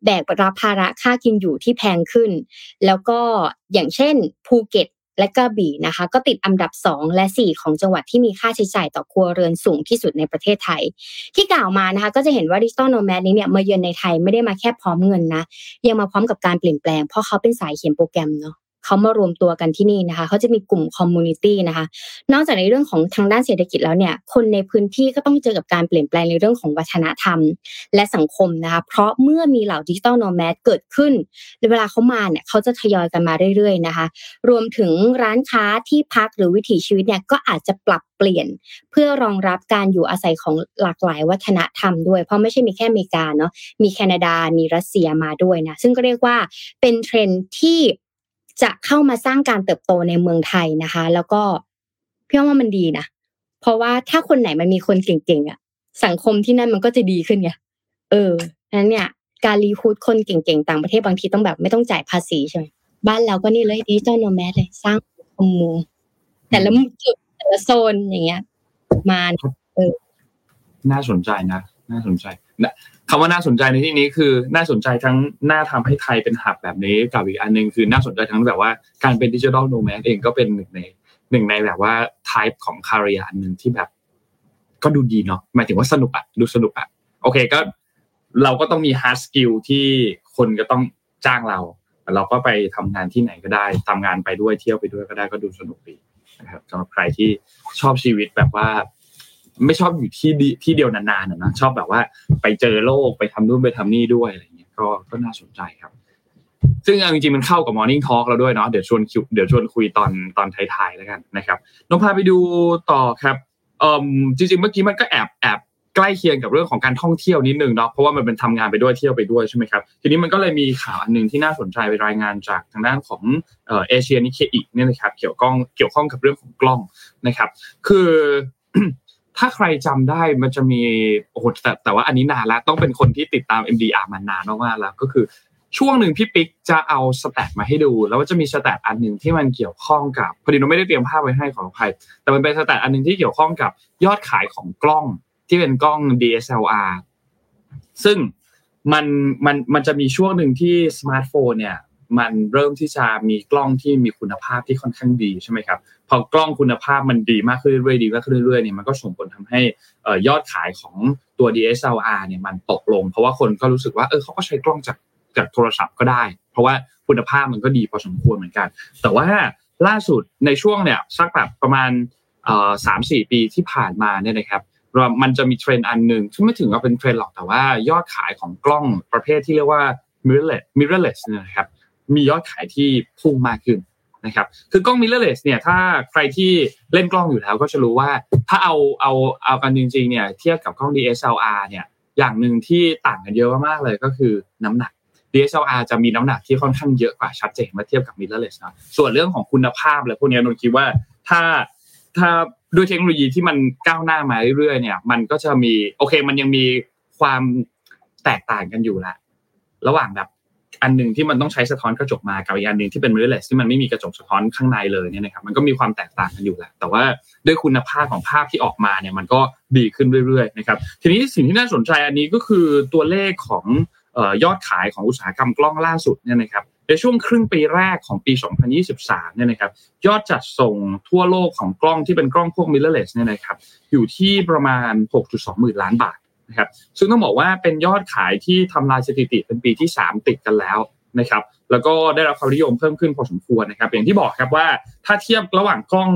แบกรับภาระค่ากินอยู่ที่แพงขึ้น แล้วก็อย่างเช่นภูเก็ตและกระบี่นะคะ ก็ติดอันดับ 2 และ 4 ของจังหวัดที่มีค่าใช้จ่ายต่อครัวเรือนสูงที่สุดในประเทศไทย ที่กล่าวมานะคะ ก็จะเห็นว่า digital nomad นี้เนี่ยมาเยือนในไทยไม่ได้มาแค่พร้อมเงินนะ ยังมาพร้อมกับการเปลี่ยนแปลง เพราะเขาเป็นสายเขียนโปรแกรมเนาะ เขามารวมตัวกันที่นี่นะคะเขาจะมีกลุ่ม community นะคะ นอกจากในเรื่องของทางด้านเศรษฐกิจแล้วเนี่ย คนในพื้นที่ก็ต้องเจอกับการเปลี่ยนแปลงในเรื่องของวัฒนธรรม และสังคมนะคะ เพราะเมื่อมีเหล่า digital nomad เกิดขึ้นเวลาเขามาเนี่ยเขาจะทยอยกันมาเรื่อยๆนะคะ รวมถึงร้านค้าที่พักหรือวิถีชีวิตเนี่ยก็อาจจะปรับเปลี่ยน เพื่อรองรับการอยู่อาศัยของหลากหลายวัฒนธรรมด้วย เพราะไม่ใช่มีแค่อเมริกาเนาะมีแคนาดามีรัสเซียมาด้วยนะซึ่งก็เรียกว่าเป็นเทรนด์ที่ จะเข้ามาสร้างการเติบโตในเมืองไทยนะคะ แล้วก็พี่ว่ามันดีนะเพราะว่าถ้าคนไหนมันมีคนเก่งๆอะ สังคมที่นั่นมันก็จะดีขึ้นไงเออนั้นเนี่ย การ recruit คนเก่งๆต่างประเทศบางทีต้องแบบไม่ต้องจ่ายภาษีใช่ไหมบ้านเราก็นี่เลย digital nomad เลยสร้าง commu แต่ละจุดแต่ละโซนอย่างเงี้ย มาเออน่าสนใจนะน่าสนใจนะคำว่าน่าสนใจในที่นี้คือน่าสนใจทั้งน่าทำให้ไทยเป็นหับแบบนี้กับอีกอันหนึงคือน่าสนใจทั้งแบบว่าการเป็นดิจิทัลโนแมดเองก็เป็นหนึ่งในหนึ่งในแบบว่า type ของคาเรียอันหนึ่งที่แบบ ก็ดูดีเนาะหมายถึงว่าสนุกอะดูสนุกอะโอเคก็เราก็ต้องมี hard skill ที่คนก็ต้องจ้างเราเราก็ไปทำงานที่ไหนก็ได้ทำงานไปด้วยเที่ยวไปด้วยก็ได้ก็ดูสนุกดีนะครับสำหรับใครที่ชอบชีวิตแบบว่า ไม่ชอบอยู่ที่ที่เดียวนานๆนะชอบแบบว่า ไปเจอโลกไปทำนู่นไปทำนี่ด้วยอะไรเงี้ยก็ก็น่าสนใจครับ ซึ่งเอาจริงๆมันเข้ากับ Morning Talk เราด้วยเนาะเดี๋ยวชวนคิวเดี๋ยวชวนคุยตอนตอนท้ายๆแล้วกันนะครับน้องพาไปดูต่อครับเอ่อจริงๆเมื่อกี้มันก็แอบแอบใกล้เคียงกับเรื่องของการท่องเที่ยวนิดนึงเนาะเพราะว่ามันเป็นทำงานไปด้วยเที่ยวไปด้วยใช่ไหมครับทีนี้มันก็เลยมีข่าวอันหนึ่งที่น่าสนใจไปรายงานจากทางด้านของAsia Nikkei เนี่ยนะครับเกี่ยวข้องเกี่ยวข้องกับเรื่องของกล้องนะครับ คือ ถ้าใครจำได้มันจะมีโอ้โหแต่แต่ว่าอันนี้นานแล้วต้องเป็นคนที่ติดตาม MDR มานานมากๆแล้วก็คือช่วงหนึ่งพี่ปิ๊กจะเอา stat มาให้ดู แล้วก็จะมี stat อันหนึ่งที่มันเกี่ยวข้องกับพอดีเราไม่ได้เตรียมภาพไว้ให้ขออภัยแต่มันเป็น stat อันหนึ่งที่เกี่ยวข้องกับยอดขายของกล้องที่เป็นกล้อง DSLR ซึ่งมันมันมันจะมีช่วงหนึ่งที่สมาร์ทโฟนเนี่ย มันเริ่มที่จะมีกล้องที่มีคุณภาพที่ค่อนข้างดีใช่ไหมครับพอกล้องคุณภาพมันดีมากขึ้นเรื่อยๆดีมากขึ้นเรื่อยๆเนี่ยมันก็ส่งผลทำให้ยอดขายของตัว DSLR เนี่ยมันตกลง เพราะว่าคนก็รู้สึกว่าเออเขาก็ใช้กล้องจากจากโทรศัพท์ก็ได้ เพราะว่าคุณภาพมันก็ดีพอสมควรเหมือนกัน แต่ว่าล่าสุดในช่วงเนี่ยสักแบบประมาณสามสี่ปีที่ผ่านมาเนี่ยนะครับมันจะมีเทรนด์อันหนึ่งที่ไม่ถึงกับเป็นเทรนด์หรอกแต่ว่ายอดขายของกล้องประเภทที่เรียกว่า mirrorless mirrorless เนี่ยนะครับ มียอดขายที่พุ่งมากขึ้นนะครับ คือกล้อง mirrorless เนี่ยถ้าใครที่เล่นกล้องอยู่แล้วก็จะรู้ว่าถ้าเอาเอาเอากันจริงๆเนี่ยเทียบกับกล้อง DSLR เนี่ยอย่างหนึ่งที่ต่างกันเยอะมากเลยก็คือน้ำหนัก DSLR จะมีน้ำหนักที่ค่อนข้างเยอะกว่าชัดเจนเมื่อเทียบกับ mirrorless นะส่วนเรื่องของคุณภาพอะไรพวกนี้นนคิดว่าถ้าถ้าด้วยเทคโนโลยีที่มันก้าวหน้ามาเรื่อยๆเนี่ย มันก็จะมีโอเค มันยังมีความแตกต่างกันอยู่แหละระหว่างแบบ อันหนึ่งที่มันต้องใช้สะท้อนกระจกมากับอีกอันหนึ่งที่เป็น mirrorless ที่มันไม่มีกระจกสะท้อนข้างในเลยเนี่ยนะครับมันก็มีความแตกต่างกันอยู่แหละแต่ว่าด้วยคุณภาพของภาพที่ออกมาเนี่ยมันก็ดีขึ้นเรื่อยๆนะครับทีนี้สิ่งที่น่าสนใจอันนี้ก็คือตัวเลขของออยอดขายของอุตสาหกรรมกล้องล่าสุดเนี่ยนะครับในช่วงครึ่งปีแรกของปี 2023 เนี่ยนะครับยอดจัดส่งทั่วโลกของกล้องที่เป็นกล้องพวก mirrorless เนี่ยนะครับอยู่ที่ประมาณ 6.2 หมื่นล้านบาท นะครับซึ่งต้องบอกว่าเป็นยอดขายที่ทำลายสถิติเป็นปีที่ 3 ติดกันแล้วนะครับแล้วก็ได้รับความนิยมเพิ่มขึ้นพอสมควรนะครับอย่างที่บอกครับว่าถ้าเทียบระหว่างกล้อง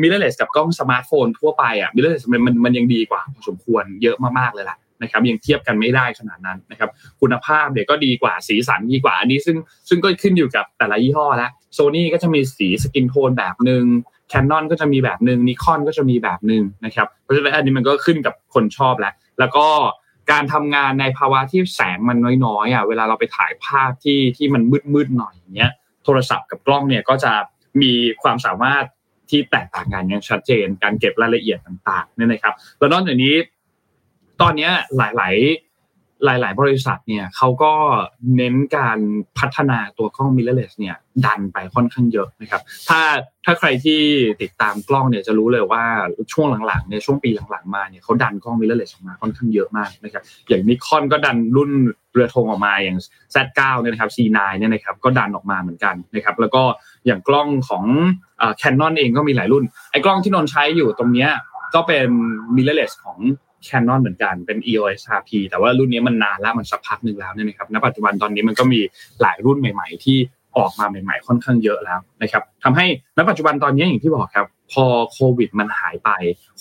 mirrorless กับกล้องสมาร์ทโฟนทั่วไปอะ mirrorless มันมันยังดีกว่าพอสมควรเยอะมากๆเลยล่ะนะครับยังเทียบกันไม่ได้ขนาดนั้นนะครับคุณภาพเดี๋ยวก็ดีกว่าสีสันดีกว่าอันนี้ซึ่งซึ่งก็ขึ้นอยู่กับแต่ละยี่ห้อแล้วโซนี่ก็จะมีสีสกินโทนแบบหนึ่งแคนนอนก็จะมีแบบหนึ่งนิคอนก็จะมีแบบหนึ่งนะครับเพราะฉะนั้นอันนี้มันก็ขึ้นกับคนชอบแล้ว แล้วก็การทำงานในภาวะที่แสงมันน้อยๆอะเวลาเราไปถ่ายภาพที่ที่มันมืดๆหน่อยอย่างเงี้ยโทรศัพท์กับกล้องเนี่ยก็จะมีความสามารถที่แตกต่างกันอย่างชัดเจน การเก็บรายละเอียดต่างๆเนี่ยนะครับ แล้วนอกจากนี้ ตอนนี้หลาย ๆ หลาย ๆ บริษัทเนี่ยเขาก็เน้นการพัฒนาตัวกล้อง mirrorless เนี่ยดันไปค่อนข้างเยอะนะครับ ถ้าถ้าใครที่ติดตามกล้องเนี่ยจะรู้เลยว่าช่วงหลังๆเนี่ยช่วงปีหลังๆมาเนี่ยเขาดันกล้อง mirrorless ออกมาค่อนข้างเยอะมากนะครับ อย่างนิคอนก็ดันรุ่นเรือธงออกมาอย่าง Z9 เนี่ยนะครับ C9 เนี่ยนะครับก็ดันออกมาเหมือนกันนะครับ แล้วก็อย่างกล้องของแคนนอนเองก็มีหลายรุ่นไอ้กล้องที่นนใช้อยู่ตรงเนี้ยก็เป็น mirrorless ของ Canon เหมือนกันเป็น EOS RP แต่ว่ารุ่นนี้มันนานแล้วมันสักพักหนึ่งแล้วเนี่ยนะครับณปัจจุบันตอนนี้มันก็มีหลายรุ่นใหม่ ๆ ที่ออกมาใหม่ ๆ ค่อนข้างเยอะแล้วนะครับทำให้ณปัจจุบันตอนนี้อย่างที่บอกครับ พอโควิดมันหายไป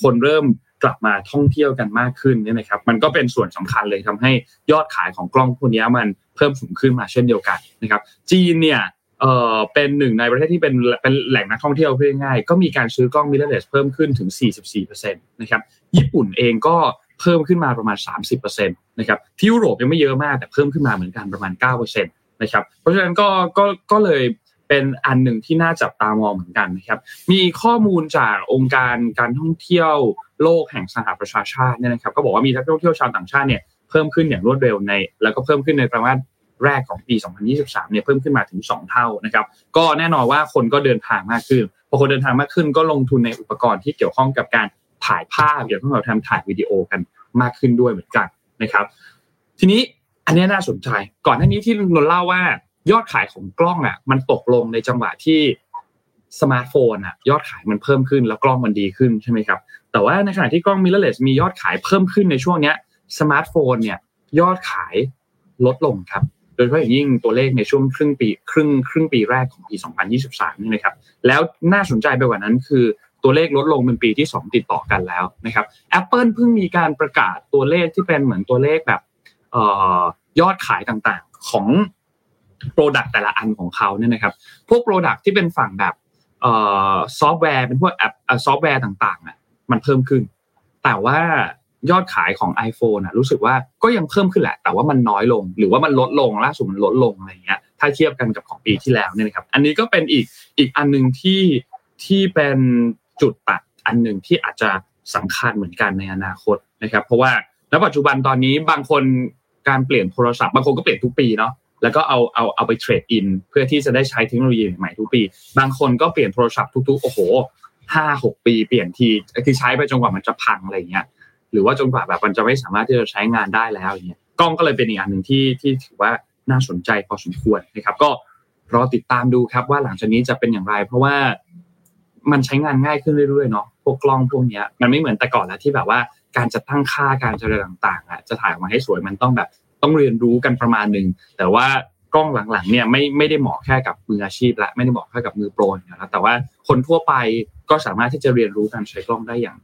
คนเริ่มกลับมาท่องเที่ยวกันมากขึ้นเนี่ยนะครับ มันก็เป็นส่วนสำคัญเลยทำให้ยอดขายของกล้องพวกนี้มันเพิ่มสูงขึ้นมาเช่นเดียวกันนะครับ จีนเนี่ย เอ่อเป็นหนึ่งในประเทศที่เป็นเป็นแหล่งนักท่องเที่ยวเพื่อง่ายก็มีการซื้อกล้อง mirrorless เพิ่มขึ้นถึง 44%นะครับญี่ปุ่นเองก็เพิ่มขึ้นมาประมาณ 30%นะครับที่ยุโรปยังไม่เยอะมากแต่เพิ่มขึ้นมาเหมือนกันประมาณ 9%นะครับเพราะฉะนั้นก็ก็ก็เลยเป็นอันหนึ่งที่น่าจับตามองเหมือนกันนะครับมีข้อมูลจากองค์การการท่องเที่ยวโลกแห่งสหประชาชาติเนี่ยนะครับก็บอกว่ามีนักท่องเที่ยวชาวต่างชาติเนี่ยเพิ่มขึ้นอย่างรวดเร็วใน แล้วก็เพิ่มขึ้นในประมาณ แรกของปี 2023 เนี่ยเพิ่มขึ้นมาถึง 2 เท่านะครับ ก็แน่นอนว่าคนก็เดินทางมากขึ้น พอคนเดินทางมากขึ้นก็ลงทุนในอุปกรณ์ที่เกี่ยวข้องกับการถ่ายภาพเกี่ยวข้องกับทำถ่ายวิดีโอกันมากขึ้นด้วยเหมือนกันนะครับ ทีนี้อันนี้น่าสนใจ ก่อนหน้านี้ที่นนเล่าว่ายอดขายของกล้องอะ มันตกลงในจังหวะที่สมาร์ทโฟนอะยอดขายมันเพิ่มขึ้นแล้วกล้องมันดีขึ้นใช่ไหมครับแต่ว่าในขณะที่กล้อง mirrorless มียอดขายเพิ่มขึ้นในช่วงเนี้ยสมาร์ทโฟนเนี่ยยอดขายลดลงครับ โดยเฉพาะอย่างยิ่งตัวเลขในช่วงครึ่งปีครึ่งครึ่งปีแรกของปี 2023 นี่นะครับ แล้วน่าสนใจไปกว่านั้นคือตัวเลขลดลงเป็นปีที่ 2 ติดต่อกันแล้วนะครับ Apple เพิ่งมีการประกาศตัวเลขที่เป็นเหมือนตัวเลขแบบยอดขายต่างๆของ Product แต่ละอันของเขาเนี่ยนะครับ พวก Product ที่เป็นฝั่งแบบซอฟต์แวร์เป็นพวกแอปซอฟต์แวร์ต่างๆอะมันเพิ่มขึ้น แต่ว่า ยอดขายของ iPhone นะรู้สึกว่าก็ยังเพิ่มขึ้นแหละ แต่ว่ามันน้อยลง หรือว่ามันลดลงล่าสุดมันลดลงอะไรเงี้ยถ้าเทียบกันกับของปีที่แล้วเนี่ยนะครับ อันนี้ก็เป็นอีกอีกอันหนึ่งที่ที่เป็นจุดตัดอันหนึ่งที่อาจจะสำคัญเหมือนกันในอนาคตนะครับ เพราะว่าณปัจจุบันตอนนี้บางคนการเปลี่ยนโทรศัพท์บางคนก็เปลี่ยนทุกปีเนาะแล้วก็เอาเอาเอาไป trade-in เพื่อที่จะได้ใช้เทคโนโลยีใหม่ทุกปี บางคนก็เปลี่ยนโทรศัพท์ทุกๆโอ้โหห้าหกปีเปลี่ยนทีคือใช้ไปจนกว่ามันจะพังอะไรเงี้ย หรือว่าจนกว่าแบบมันจะไม่สามารถที่จะใช้งานได้แล้วอย่างเงี้ยกล้องก็เลยเป็นอีกอันหนึ่งที่ที่ถือว่าน่าสนใจพอสมควรนะครับ ก็รอติดตามดูครับว่าหลังจากนี้จะเป็นอย่างไร เพราะว่ามันใช้งานง่ายขึ้นเรื่อยๆเนาะพวกกล้องพวกนี้มันไม่เหมือนแต่ก่อนแล้วที่แบบว่าการจะตั้งค่าการเจริญต่างๆอะจะถ่ายออกมาให้สวยมันต้องแบบต้องเรียนรู้กันประมาณหนึ่งแต่ว่ากล้องหลังๆเนี่ยไม่ไม่ได้เหมาะแค่กับมืออาชีพละไม่ได้เหมาะแค่กับมือโปรนะแต่ว่าคนทั่วไปก็สามารถที่จะเรียนรู้การใช้กล้องได้อย่าง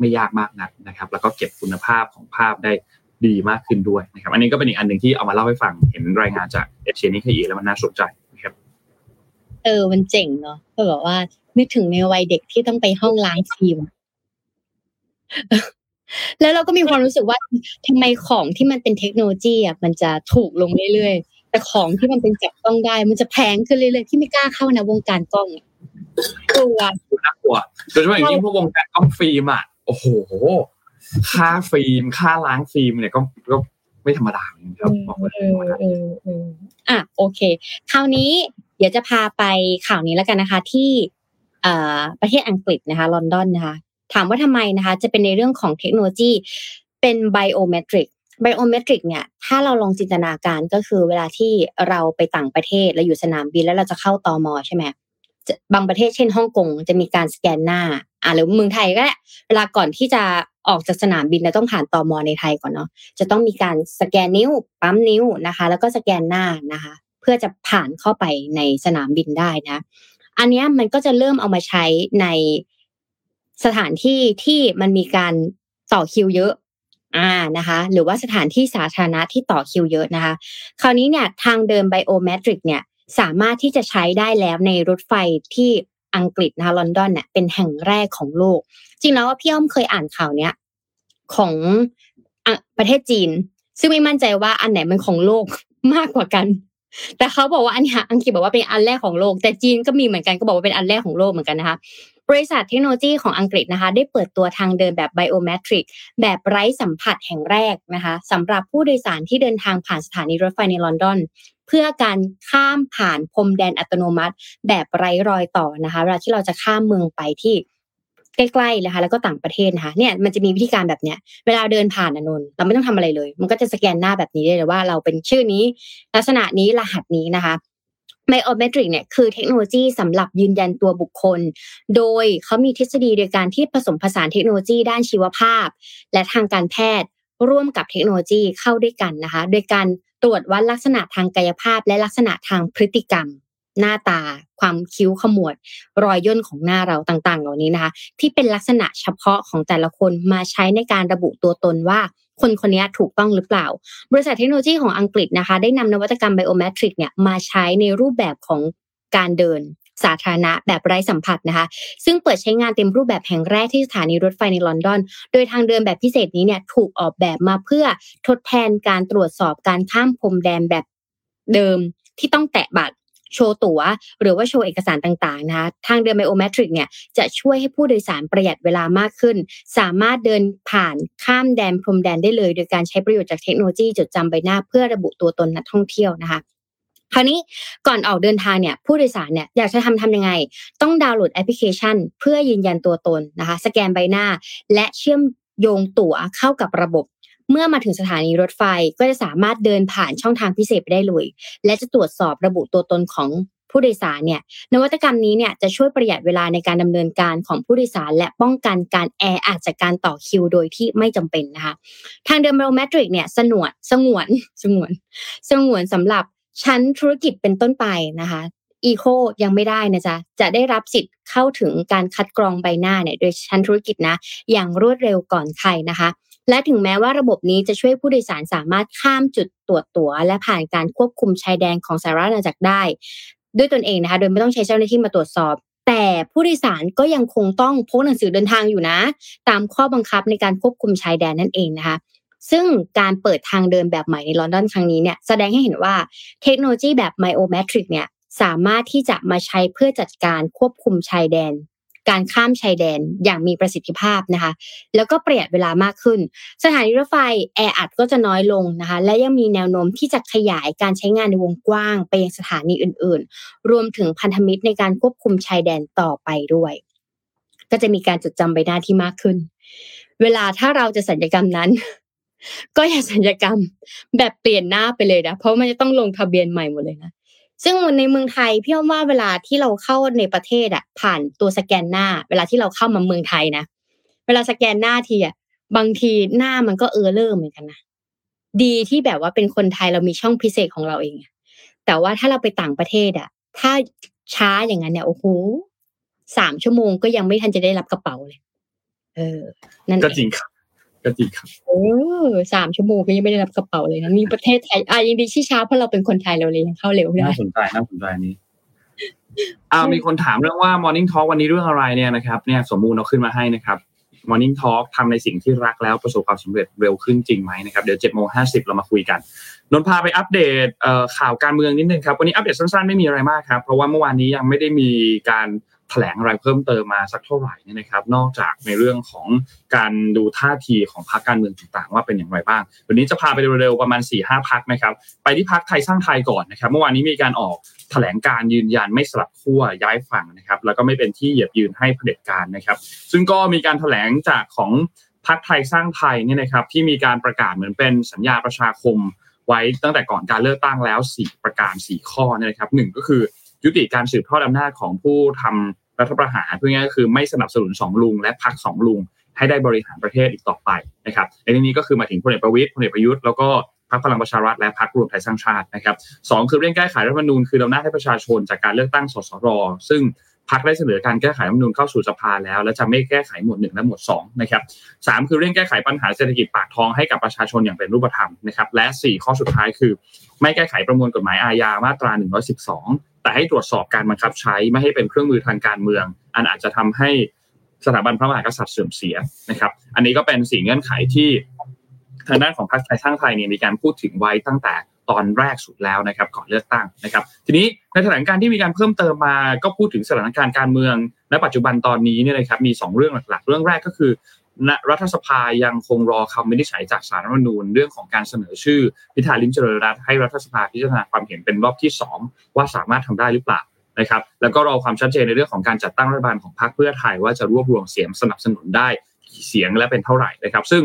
ไม่ยากมากนักนะครับ แล้วก็เก็บคุณภาพของภาพได้ดีมากขึ้นด้วยนะครับ อันนี้ก็เป็นอีกอันหนึ่งที่เอามาเล่าให้ฟังเห็นรายงานจากเอเชียนิคอีแล้วมันน่าสนใจนะครับเออมันเจ๋งเนาะก็บอกว่านึกถึงในวัยเด็กที่ต้องไปห้องล้างฟิล์มแล้วเราก็มีความรู้สึกว่าทำไมของที่มันเป็นเทคโนโลยีอะมันจะถูกลงเรื่อยๆ แต่ของที่มันเป็นจับต้องได้ มันจะแพงขึ้นเรื่อยๆที่ไม่กล้าเข้านะวงการกล้องกลัวน่ากลัวโดยเฉพาะอย่างยิ่งพวกวงการกล้องฟิล์มอะ โอ้โห ค่าฟิล์ม ค่าล้างฟิล์มเนี่ยก็ก็ไม่ธรรมดาครับบอกเลยอะโอเค คราวนี้เดี๋ยวจะพาไปข่าวนี้แล้วกันนะคะ ที่ประเทศอังกฤษนะคะ ลอนดอนนะคะ ถามว่าทำไมนะคะ จะเป็นในเรื่องของเทคโนโลยี เป็นไบโอเมตริกไบโอเมตริกเนี่ย ถ้าเราลองจินตนาการก็คือเวลาที่เราไปต่างประเทศเราอยู่สนามบินแล้วเราจะเข้าตอมอใช่ไหม บางประเทศเช่นฮ่องกงจะมีการสแกนหน้าอ่าหรือเมืองไทยก็ได้เวลาก่อนที่จะออกจากสนามบินเราต้องผ่านตอมอในไทยก่อนเนาะจะต้องมีการสแกนนิ้วปั๊มนิ้วนะคะ แล้วก็สแกนหน้านะคะ เพื่อจะผ่านเข้าไปในสนามบินได้นะ อันนี้มันก็จะเริ่มเอามาใช้ในสถานที่ที่มันมีการต่อคิวเยอะอ่านะคะ หรือว่าสถานที่สาธารณะที่ต่อคิวเยอะนะคะ คราวนี้เนี่ยทางเดินไบโอเมตริกเนี่ย สามารถที่จะใช้ได้แล้วในรถไฟที่อังกฤษนะคะลอนดอนเนี่ยเป็นแห่งแรกของโลก จริงแล้วว่าพี่อ้อมเคยอ่านข่าวเนี้ยของประเทศจีน ซึ่งไม่มั่นใจว่าอันไหนมันของโลกมากกว่ากัน แต่เขาบอกว่าอันนี้อังกฤษบอกว่าเป็นอันแรกของโลก แต่จีนก็มีเหมือนกันก็บอกว่าเป็นอันแรกของโลกเหมือนกันนะคะบริษัทเทคโนโลยีของอังกฤษนะคะ ได้เปิดตัวทางเดินแบบไบโอเมตริกแบบไร้สัมผัสแห่งแรกนะคะสำหรับผู้โดยสารที่เดินทางผ่านสถานีรถไฟในลอนดอน เพื่อการข้ามผ่านพรมแดนอัตโนมัติ แบบไร้รอยต่อนะคะเวลาที่เราจะข้ามเมืองไปที่ใกล้ๆนะคะแล้วก็ต่างประเทศนะคะเนี่ยมันจะมีวิธีการแบบเนี้ยเวลาเดินผ่านอนนเราไม่ต้องทำอะไรเลย มันก็จะสแกนหน้าแบบนี้ได้เลยว่าเราเป็นชื่อนี้ ลักษณะนี้รหัสนี้นะคะไมโอเมตริกเนี่ยคือเทคโนโลยีสำหรับยืนยันตัวบุคคล โดยเขามีทฤษฎีโดยการที่ผสมผสานเทคโนโลยีด้านชีวภาพ และทางการแพทย์ร่วมกับเทคโนโลยีเข้าด้วยกันนะคะ โดยการ ตรวจวัดลักษณะทางกายภาพ และลักษณะทางพฤติกรรม หน้าตา ความคิ้วขมวด รอยย่นของหน้าเราต่างๆ เหล่านี้นะคะ ที่เป็นลักษณะเฉพาะของแต่ละคนมาใช้ในการระบุตัวตนว่าคนคนนี้ถูกต้องหรือเปล่า บริษัทเทคโนโลยีของอังกฤษนะคะ ได้นำนวัตกรรมไบโอเมตริกเนี่ยมาใช้ในรูปแบบของการเดิน สาธารณะแบบไร้สัมผัสนะคะ ซึ่งเปิดใช้งานเต็มรูปแบบแห่งแรกที่สถานีรถไฟในลอนดอน โดยทางเดินแบบพิเศษนี้เนี่ยถูกออกแบบมาเพื่อทดแทนการตรวจสอบการข้ามพรมแดนแบบเดิมที่ต้องแตะบัตรโชว์ตั๋ว หรือว่าโชว์เอกสารต่างๆนะคะทางเดินไบโอเมตริกเนี่ยจะช่วยให้ผู้โดยสารประหยัดเวลามากขึ้น สามารถเดินผ่านข้ามแดนพรมแดนได้เลย โดยการใช้ประโยชน์จากเทคโนโลยีจดจำใบหน้าเพื่อระบุตัวตนนักท่องเที่ยวนะคะ คราวนี้ก่อนออกเดินทางเนี่ยผู้โดยสารเนี่ยอยากจะทำทำยังไง ต้องดาวน์โหลดแอปพลิเคชัน เพื่อยืนยันตัวตนนะคะ สแกนใบหน้า และเชื่อมโยงตั๋วเข้ากับระบบ เมื่อมาถึงสถานีรถไฟก็จะสามารถเดินผ่านช่องทางพิเศษไปได้เลย และจะตรวจสอบระบุตัวตนของผู้โดยสารเนี่ยนวัตกรรมนี้เนี่ยจะช่วยประหยัดเวลาในการดำเนินการของผู้โดยสาร และป้องกันการแออัดจากการต่อคิวโดยที่ไม่จำเป็นนะคะทางเดิมโรแมตริกเนี่ยสนวนสงวนสงวน สงวนสำหรับ ชั้นธุรกิจเป็นต้นไปนะคะอีโคยังไม่ได้นะจ๊ะ จะได้รับสิทธิ์เข้าถึงการคัดกรองใบหน้าเนี่ยโดยชั้นธุรกิจนะ อย่างรวดเร็วก่อนใครนะคะ และถึงแม้ว่าระบบนี้จะช่วยผู้โดยสารสามารถข้ามจุดตรวจตั๋ว และผ่านการควบคุมชายแดนของสหรัฐอาณาจักรได้ ด้วยตนเองนะคะ โดยไม่ต้องใช้เจ้าหน้าที่มาตรวจสอบ แต่ผู้โดยสารก็ยังคงต้องพกหนังสือเดินทางอยู่นะ ตามข้อบังคับในการควบคุมชายแดนนั่นเองนะคะ ซึ่งการเปิดทางเดินแบบใหม่ในลอนดอนครั้งนี้เนี่ยแสดงให้เห็นว่าเทคโนโลยีแบบไมโอแมทริกเนี่ยสามารถที่จะมาใช้เพื่อจัดการควบคุมชายแดน การข้ามชายแดนอย่างมีประสิทธิภาพนะคะ แล้วก็ประหยัดเวลามากขึ้น สถานีรถไฟแออัดก็จะน้อยลงนะคะ และยังมีแนวโน้มที่จะขยายการใช้งานในวงกว้าง ไปยังสถานีอื่นๆ รวมถึงพันธมิตรในการควบคุมชายแดนต่อไปด้วย ก็จะมีการจดจำใบหน้าที่มากขึ้น เวลาถ้าเราจะสัญญกรรมนั้น ก็อย่าสัญญกรรมแบบเปลี่ยนหน้าไปเลยนะเพราะมันจะต้องลงทะเบียนใหม่หมดเลยนะซึ่งในเมืองไทยพี่ว่าเวลาที่เราเข้าในประเทศอะ ผ่านตัวสแกนหน้า เวลาที่เราเข้ามาเมืองไทยนะเวลาสแกนหน้าทีอะบางทีหน้ามันก็เออเริ่มเหมือนกันนะดีที่แบบว่าเป็นคนไทยเรามีช่องพิเศษของเราเองแต่ว่าถ้าเราไปต่างประเทศอะ ถ้าช้าอย่างนั้นเนี่ยโอ้โหสามชั่วโมงก็ยังไม่ทันจะได้รับกระเป๋าเลย เออ นั่นก็จริงครับ ก็จริงครับโอ้สามชั่วโมงก็ยังไม่ได้รับกระเป๋าเลยนะมีประเทศไทยอะยังดีที่ช้าเพราะเราเป็นคนไทยเราเลยยังเข้าเร็วได้น่าสนใจน่าสนใจนี้อ่ามีคนถามเรื่องว่า Morning Talk วันนี้เรื่องอะไรเนี่ยนะครับ เนี่ยสมมูลเราขึ้นมาให้นะครับ Morning Talk ทำในสิ่งที่รักแล้วประสบความสำเร็จเร็วขึ้นจริงไหมนะครับเดี๋ยวเจ็ดโมงห้าสิบเรามาคุยกันนนพาไปอัปเดตข่าวการเมืองนิดนึงครับวันนี้อัปเดตสั้นๆไม่มีอะไรมากครับ เพราะว่าเมื่อวานนี้ยังไม่ได้มีการ แถลงอะไรเพิ่มเติมมาสักเท่าไหร่นี่นะครับ นอกจากในเรื่องของการดูท่าทีของพรรคการเมืองต่างๆ ว่าเป็นอย่างไรบ้าง วันนี้จะพาไปเร็วๆประมาณ4ี่ห้าพักนะครับ ไปที่พักไทยสร้างไทยก่อนนะครับ เมื่อวานนี้มีการออกแถลงการยืนยันไม่สลับขั้วย้ายฝั่งนะครับ แล้วก็ไม่เป็นที่เหยียบยืนให้เผด็จการนะครับ ซึ่งก็มีการแถลงจากของพักไทยสร้างไทยเนี่ยนะครับ ที่มีการประกาศเหมือนเป็นสัญญาประชาคม ไว้ตั้งแต่ก่อนการเลือกตั้งแล้ว 4 ประการ 4 ข้อนะครับหนึ่งก็คือยุติการสืบทอดอำนาจของผู้ทำ รัฐประหารเพื่อง่ายก็คือไม่สนับสนุนสองลุง และพักสองลุง ให้ได้บริหารประเทศอีกต่อไปนะครับในที่นี้ก็คือมาถึงพลเอกประวิตยพลเอกประยุทธ์แล้วก็พรรคพลังประชารัฐและพรรครวมไทยสร้างชาตินะครับสองคือเร่งแก้ไขรัฐธรรมนูญคือเราหน้าให้ประชาชนจากการเลือกตั้งสสรซึ่งพรรคได้เสนอการแก้ไขรัฐธรรมนูญเข้าสู่สภาแล้ว และจะไม่แก้ไขหมวดหนึ่งและหมวดสองนะครับสามคือเร่งแก้ไขปัญหาเศรษฐกิจปากท้องให้กับประชาชนอย่างเป็นรูปธรรมนะครับและสี่ข้อสุดท้ายคือ ไม่แก้ไขประมวลกฎหมายอาญามาตรา 112 แต่ให้ตรวจสอบการบังคับใช้ไม่ให้เป็นเครื่องมือทางการเมือง อันอาจจะทำให้สถาบันพระมหากษัตริย์เสื่อมเสียนะครับ อันนี้ก็เป็นสิ่เงื่อนไขที่ทางด้านของพรรคไทยสร้างไทยเนี่ยมีการพูดถึงไว้ตั้งแต่ตอนแรกสุดแล้วนะครับ ก่อนเลือกตั้งนะครับ ทีนี้ในแถลงการที่มีการเพิ่มเติมมาก็พูดถึงสถานการณ์การเมืองณปัจจุบันตอนนี้เนี่ยนะครับมี 2 เรื่องหลักๆ เรื่องแรกก็คือ รัฐสภายังคงรอคำวินิจฉัยจากสารรัฐมนูญเรื่องของการเสนอชื่อพิธาลิมเจริญรัตให้รัฐสภาพิจารณาความเห็นเป็นรอบที่ 2 ว่าสามารถทำได้หรือเปล่านะครับแล้วก็รอความชัดเจนในเรื่องของการจัดตั้งรัฐบาลของพรรคเพื่อไทยว่าจะรวบรวมเสียงสนับสนุนได้กี่เสียงและเป็นเท่าไหร่นะครับ ซึ่ง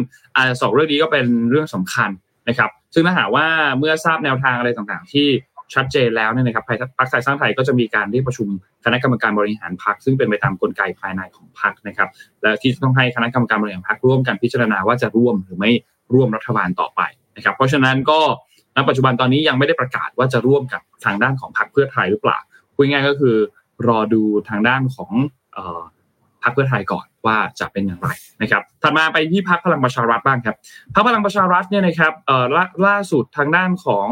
สองเรื่องนี้ก็เป็นเรื่องสำคัญนะครับซึ่งถ้าหากว่าเมื่อทราบแนวทางอะไรต่างๆ ที่ ชัดเจนแล้วเนี่ยนะครับพรรคไทยสร้างไทยก็จะมีการเรียกประชุมคณะกรรมการบริหารพรรคซึ่งเป็นไปตามกลไกภายในของพรรคนะครับ และที่ต้องให้คณะกรรมการบริหารพรรคร่วมกันพิจารณาว่าจะร่วมหรือไม่ร่วมรัฐบาลต่อไปนะครับ เพราะฉะนั้นก็ณปัจจุบันตอนนี้ยังไม่ได้ประกาศว่าจะร่วมกับทางด้านของพรรคเพื่อไทยหรือเปล่าพูดง่ายก็คือ รอดูทางด้านของพรรคเพื่อไทยก่อนว่าจะเป็นอย่างไรนะครับ ถัดมาไปที่พรรคพลังประชารัฐบ้างครับ พรรคพลังประชารัฐเนี่ยนะครับลล่าสุดทางด้านของ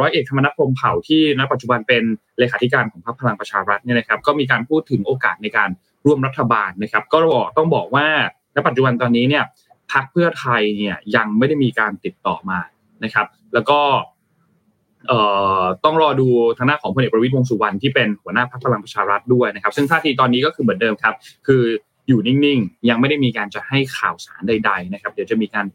ร้อยเอกธรรมนัฐพรมเผ่าที่ณปัจจุบันเป็นเลขาธิการของพรรคพลังประชารัฐเนี่ยนะครับก็มีการพูดถึงโอกาสในการร่วมรัฐบาลนะครับ ก็ต้องบอกว่าณปัจจุบันตอนนี้เนี่ยพรรคเพื่อไทยเนี่ยยังไม่ได้มีการติดต่อมานะครับ แล้วก็ต้องรอดูทางหน้าของพลเอกประวิตรวงสุวรรณที่เป็นหัวหน้าพรรคพลังประชารัฐด้วยนะครับ ซึ่งท่าทีตอนนี้ก็คือเหมือนเดิมครับ คืออยู่นิ่งๆ ยังไม่ได้มีการจะให้ข่าวสารใด ๆ นะครับ เดี๋ยวจะมีการ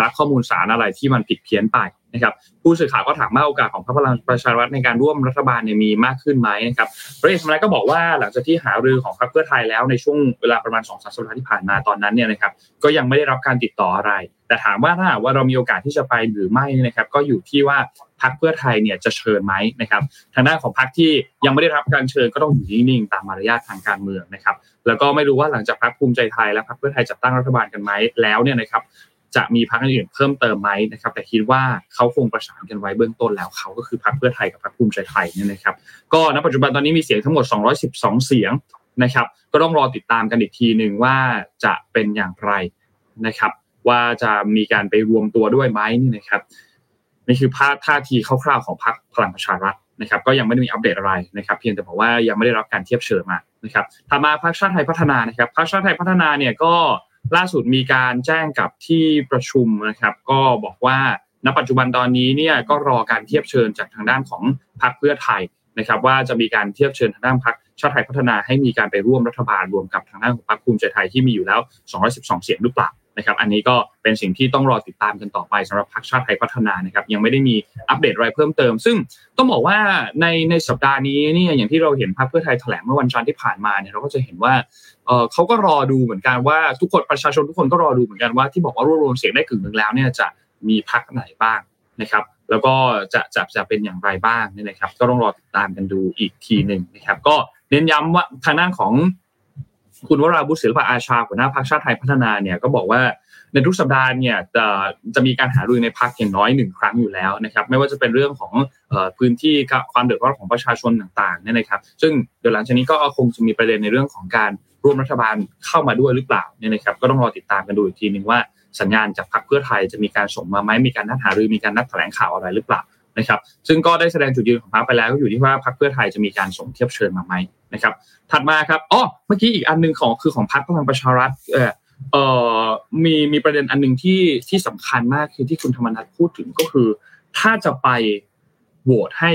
รับข้อมูลสารอะไรที่มันผิดเพี้ยนไป นะครับผู้สื่อข่าวก็ถามว่าโอกาสของพรรคพลังประชารัฐในการร่วมรัฐบาลเนี่ยมีมากขึ้นไหมนะครับพระเอกสมัยก็บอกว่าหลังจากที่หารือของพรรคเพื่อไทยแล้วในช่วงเวลาประมาณสองสามสัปดาห์ที่ผ่านมาตอนนั้นเนี่ยนะครับก็ยังไม่ได้รับการติดต่ออะไร แต่ถามว่าถ้าว่าเรามีโอกาสที่จะไปหรือไม่นะครับก็อยู่ที่ว่าพรรคเพื่อไทยเนี่ยจะเชิญไหมนะครับทางด้านของพรรคที่ยังไม่ได้รับการเชิญก็ต้องอยู่นิ่งๆตามมารยาททางการเมืองนะครับแล้วก็ไม่รู้ว่าหลังจากพรรคภูมิใจไทยและพรรคเพื่อไทยจัดตั้งรัฐบาลกันไหมแล้วเนี่ยนะครับ จะมีพรรคอื่นเพิ่มเติมไหมนะครับ แต่คิดว่าเขาคงประสานกันไว้เบื้องต้นแล้วเขาก็คือพรรคเพื่อไทยกับพรรคภูมิใจไทยเนี่ยนะครับ ก็ณปัจจุบันตอนนี้มีเสียงทั้งหมด 212 เสียงนะครับ ก็ต้องรอติดตามกันอีกทีหนึ่งว่าจะเป็นอย่างไรนะครับ ว่าจะมีการไปรวมตัวด้วยไหมนี่นะครับนี่คือภาพท่าทีคร่าวๆของพรรคพลังประชารัฐนะครับ ก็ยังไม่ได้มีอัปเดตอะไรนะครับ เพียงแต่บอกว่ายังไม่ได้รับการเทียบเชิญมานะครับถัดมาพรรคชาติไทยพัฒนานะครับพรรคชาติไทยพัฒนาเนี่ยก็ ล่าสุดมีการแจ้งกับที่ประชุมนะครับ ก็บอกว่าณปัจจุบันตอนนี้เนี่ยก็รอการเทียบเชิญจากทางด้านของพรรคเพื่อไทยนะครับ ว่าจะมีการเทียบเชิญทางด้านพรรคชาติไทยพัฒนาให้มีการไปร่วมรัฐบาลรวมกับทางด้านของพรรคภูมิใจไทยที่มีอยู่แล้ว 212 เสียงหรือเปล่า นะครับอันนี้ก็เป็นสิ่งที่ต้องรอติดตามกันต่อไปสำหรับพรรคชาติไทยพัฒนานะครับยังไม่ได้มีอัปเดตอะไรเพิ่มเติม ซึ่งต้องบอกว่าในในสัปดาห์นี้เนี่ยอย่างที่เราเห็นพรรคเพื่อไทยแถลงเมื่อวันจันทร์ที่ผ่านมาเนี่ยเราก็จะเห็นว่าเขาก็รอดูเหมือนกันว่าทุกคนประชาชนทุกคนก็รอดูเหมือนกันว่าที่บอกว่ารวบรวมเสียงได้กึ่งหนึ่งแล้วเนี่ยจะมีพรรคไหนบ้างนะครับแล้วก็จะจะจะเป็นอย่างไรบ้างนี่นะครับ ก็ต้องรอติดตามกันดูอีกทีหนึ่งนะครับ ก็เน้นย้ำว่าทางด้านของ คุณวราบุตรศิลปะอาชาหัวหน้าพรรคชาติไทยพัฒนาเนี่ยก็บอกว่าในทุกสัปดาห์เนี่ยจะจะมีการหารือในพักอย่างน้อยหนึ่งครั้งอยู่แล้วนะครับไม่ว่าจะเป็นเรื่องของพื้นที่ความเดือดร้อนของประชาชนต่างๆเนี่ยนะครับ ซึ่งเดี๋ยวหลังจากนี้ก็คงจะมีประเด็นในเรื่องของการร่วมรัฐบาลเข้ามาด้วยหรือเปล่าเนี่ยนะครับ ก็ต้องรอติดตามกันดูอีกทีหนึ่งว่าสัญญาณจากพรรคเพื่อไทยจะมีการส่งมาไหมมีการนัดหารือมีการนัดแถลงข่าวอะไรหรือเปล่า นะครับ ซึ่งก็ได้แสดงจุดยืนของพรรคไปแล้วก็อยู่ที่ว่าพรรคเพื่อไทยจะมีการส่งเทียบเชิญมาไหมนะครับ ถัดมาครับอ๋อเมื่อกี้อีกอันนึงของคือของพรรคพลังประชารัฐเออเอ่อมีมีประเด็นอันหนึ่งที่ที่สำคัญมากคือที่คุณธรรมนัฐพูดถึงก็คือ ถ้าจะไปโหวตให้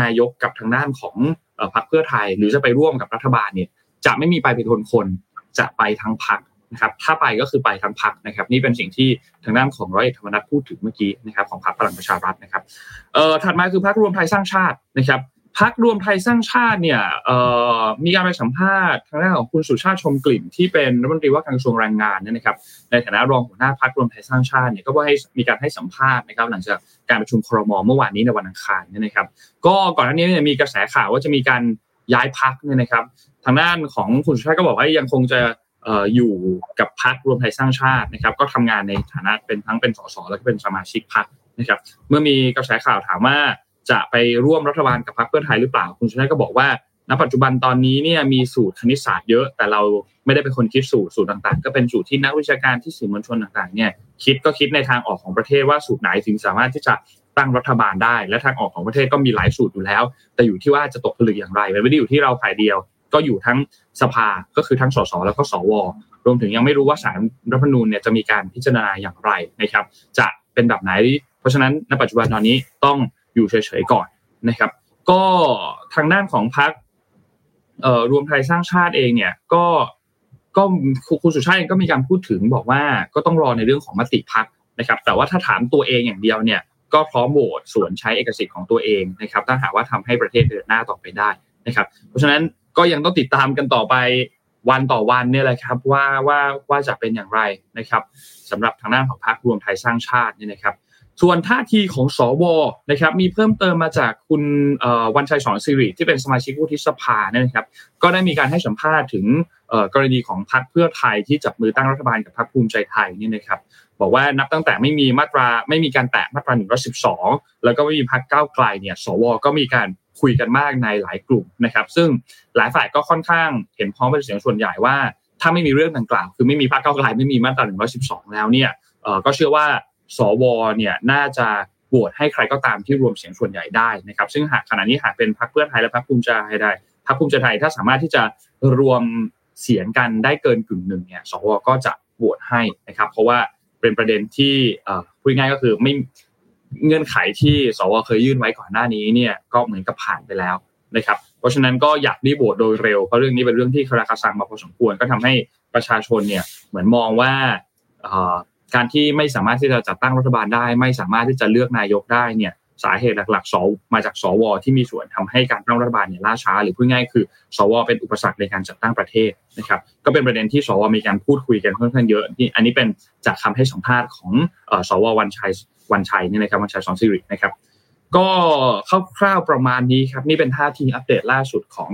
นายกกับทางด้านของพรรคเพื่อไทย หรือจะไปร่วมกับรัฐบาลเนี่ย จะไม่มีไปเป็นคนคนจะไปทั้งพรรค นะครับถ้าไปก็คือไปทั้งพรรคนะครับ นี่เป็นสิ่งที่ทางด้านของร้อยเอกธรรมนัฐพูดถึงเมื่อกี้นะครับของพรรคพลังประชารัฐนะครับเอ่อถัดมาคือพรรครวมไทยสร้างชาตินะครับพักรวมไทยสร้างชาติเนี่ยมีการไปสัมภาษณ์ทางด้านของคุณสุชาติชมกลิ่นที่เป็นรัฐมนตรีว่าการกระทรวงแรงงานเนี่ยนะครับ ในฐานะรองหัวหน้าพักรวมไทยสร้างชาติเนี่ยก็ว่าให้มีการให้สัมภาษณ์นะครับ หลังจากการประชุมครมเมื่อวานนี้ในวันอังคารเนี่ยนะครับ ก็ก่อนหน้านี้เนี่ยมีกระแสข่าวว่าจะมีการย้ายพักเนี่ยนะครับ ทางด้านของคุณสุชาติก็บอกว่ายังคงจะ อยู่กับพักรวมไทยสร้างชาตินะครับ ก็ทำงานในฐานะเป็นทั้งเป็นสสแล้วก็เป็นสมาชิกพักนะครับ เมื่อมีกระแสข่าวถามว่าจะไปร่วมรัฐบาลกับพรรคเพื่อไทยหรือเปล่า คุณชนะก็บอกว่าณปัจจุบันตอนนี้เนี่ยมีสูตรคณิตศาสตร์เยอะ แต่เราไม่ได้เป็นคนคิดสูตรสูตรต่างๆ ก็เป็นสูตรที่นักวิชาการที่สื่อมวลชนต่างๆเนี่ยคิดก็คิดในทางออกของประเทศว่าสูตรไหนถึงสามารถที่จะตั้งรัฐบาลได้ และทางออกของประเทศก็มีหลายสูตรอยู่แล้ว แต่อยู่ที่ว่าจะตกผลึกอย่างไรมันไม่ได้อยู่ที่เราฝ่ายเดียว ก็อยู่ทั้งสภาก็คือทั้งสสแล้วก็สวรวมถึงยังไม่รู้ว่าสารรัฐธรรมนูญเนี่ยจะมีการพิจารณาอย่างไรนะครับ จะเป็นแบบไหน เพราะฉะนั้นในปัจจุบันตอนนี้ต้องอยู่เฉยๆก่อนนะครับ ก็ทางด้านของพรรครวมไทยสร้างชาติเองเนี่ยก็ก็คุณสุชาติเองก็มีการพูดถึงบอกว่าก็ต้องรอในเรื่องของมติพักนะครับ แต่ว่าถ้าถามตัวเองอย่างเดียวเนี่ยก็พร้อมโหวตสวนใช้เอกสิทธิ์ของตัวเองนะครับ ถ้าหากว่าทำให้ประเทศเดินหน้าต่อไปได้นะครับ เพราะฉะนั้น ก็ยังต้องติดตามกันต่อไปวันต่อวันเนี่ยแหละครับว่าว่าว่าจะเป็นอย่างไรนะครับสำหรับทางด้านของพรรครวมไทยสร้างชาตินี่นะครับ ส่วนท่าทีของสวนะครับ มีเพิ่มเติมมาจากคุณวันชัยสอนสิริที่เป็นสมาชิกวุฒิสภาเนี่ยนะครับ ก็ได้มีการให้สัมภาษณ์ถึงกรณีของพรรคเพื่อไทยที่จับมือตั้งรัฐบาลกับพรรคภูมิใจไทยนี่นะครับบอกว่านับตั้งแต่ไม่มีมาตราไม่มีการแตะมาตราหนึ่งร้อสิบสองแล้วก็ไม่มีพักเก้าวไกลเนี่ยสวก็มีการ คุยกันมากในหลายกลุ่มนะครับ ซึ่งหลายฝ่ายก็ค่อนข้างเห็นพ้องเป็นเสียงส่วนใหญ่ว่า ถ้าไม่มีเรื่องดังกล่าว คือไม่มีพักเก้าไกลไม่มีมาตราหนึ่งร้อสิบสองแล้วเนี่ยก็เชื่อว่าสวเนี่ยน่าจะโหวตให้ใครก็ตามที่รวมเสียงส่วนใหญ่ได้นะครับ ซึ่งหากขณะนี้หากเป็นพรรคเพื่อไทยและพรรคภูมิใจไทยได้พรรคภูมิใจไทยถ้าสามารถที่จะรวมเสียงกันได้เกินกึ่งหนึ่งเนี่ยสวก็จะโหวตให้นะครับ เพราะว่าเป็นประเด็นที่พูดง่ายก็คือไม่ เงื่อนไขที่สวเคยยื่นไว้ก่อนหน้านี้เนี่ยก็เหมือนกับผ่านไปแล้วนะครับเพราะฉะนั้นก็อยากรีบโหวตโดยเร็วเพราะเรื่องนี้เป็นเรื่องที่คาราคาซังมาพอสมควรก็ทำให้ประชาชนเนี่ยเหมือนมองว่าการที่ไม่สามารถที่จะจัดตั้งรัฐบาลได้ ไม่สามารถที่จะเลือกนายกได้เนี่ยสาเหตุหลักๆสมาจากสวที่มีส่วนทำให้การตั้งรัฐบาลเนี่ยล่าช้า หรือพูดง่ายคือ สวเป็นอุปสรรคในการจัดตั้งประเทศนะครับก็เป็นประเด็นที่สวมีการพูดคุยกันค่อนข้างเยอะที่อันนี้เป็นจากคำให้สัมภาษณ์ของสววันชัย วันชัยนี่นะครับวันชัยสอนสิรินะครับ ก็คร่าวๆประมาณนี้ครับ นี่เป็นท่าทีอัปเดตล่าสุดของ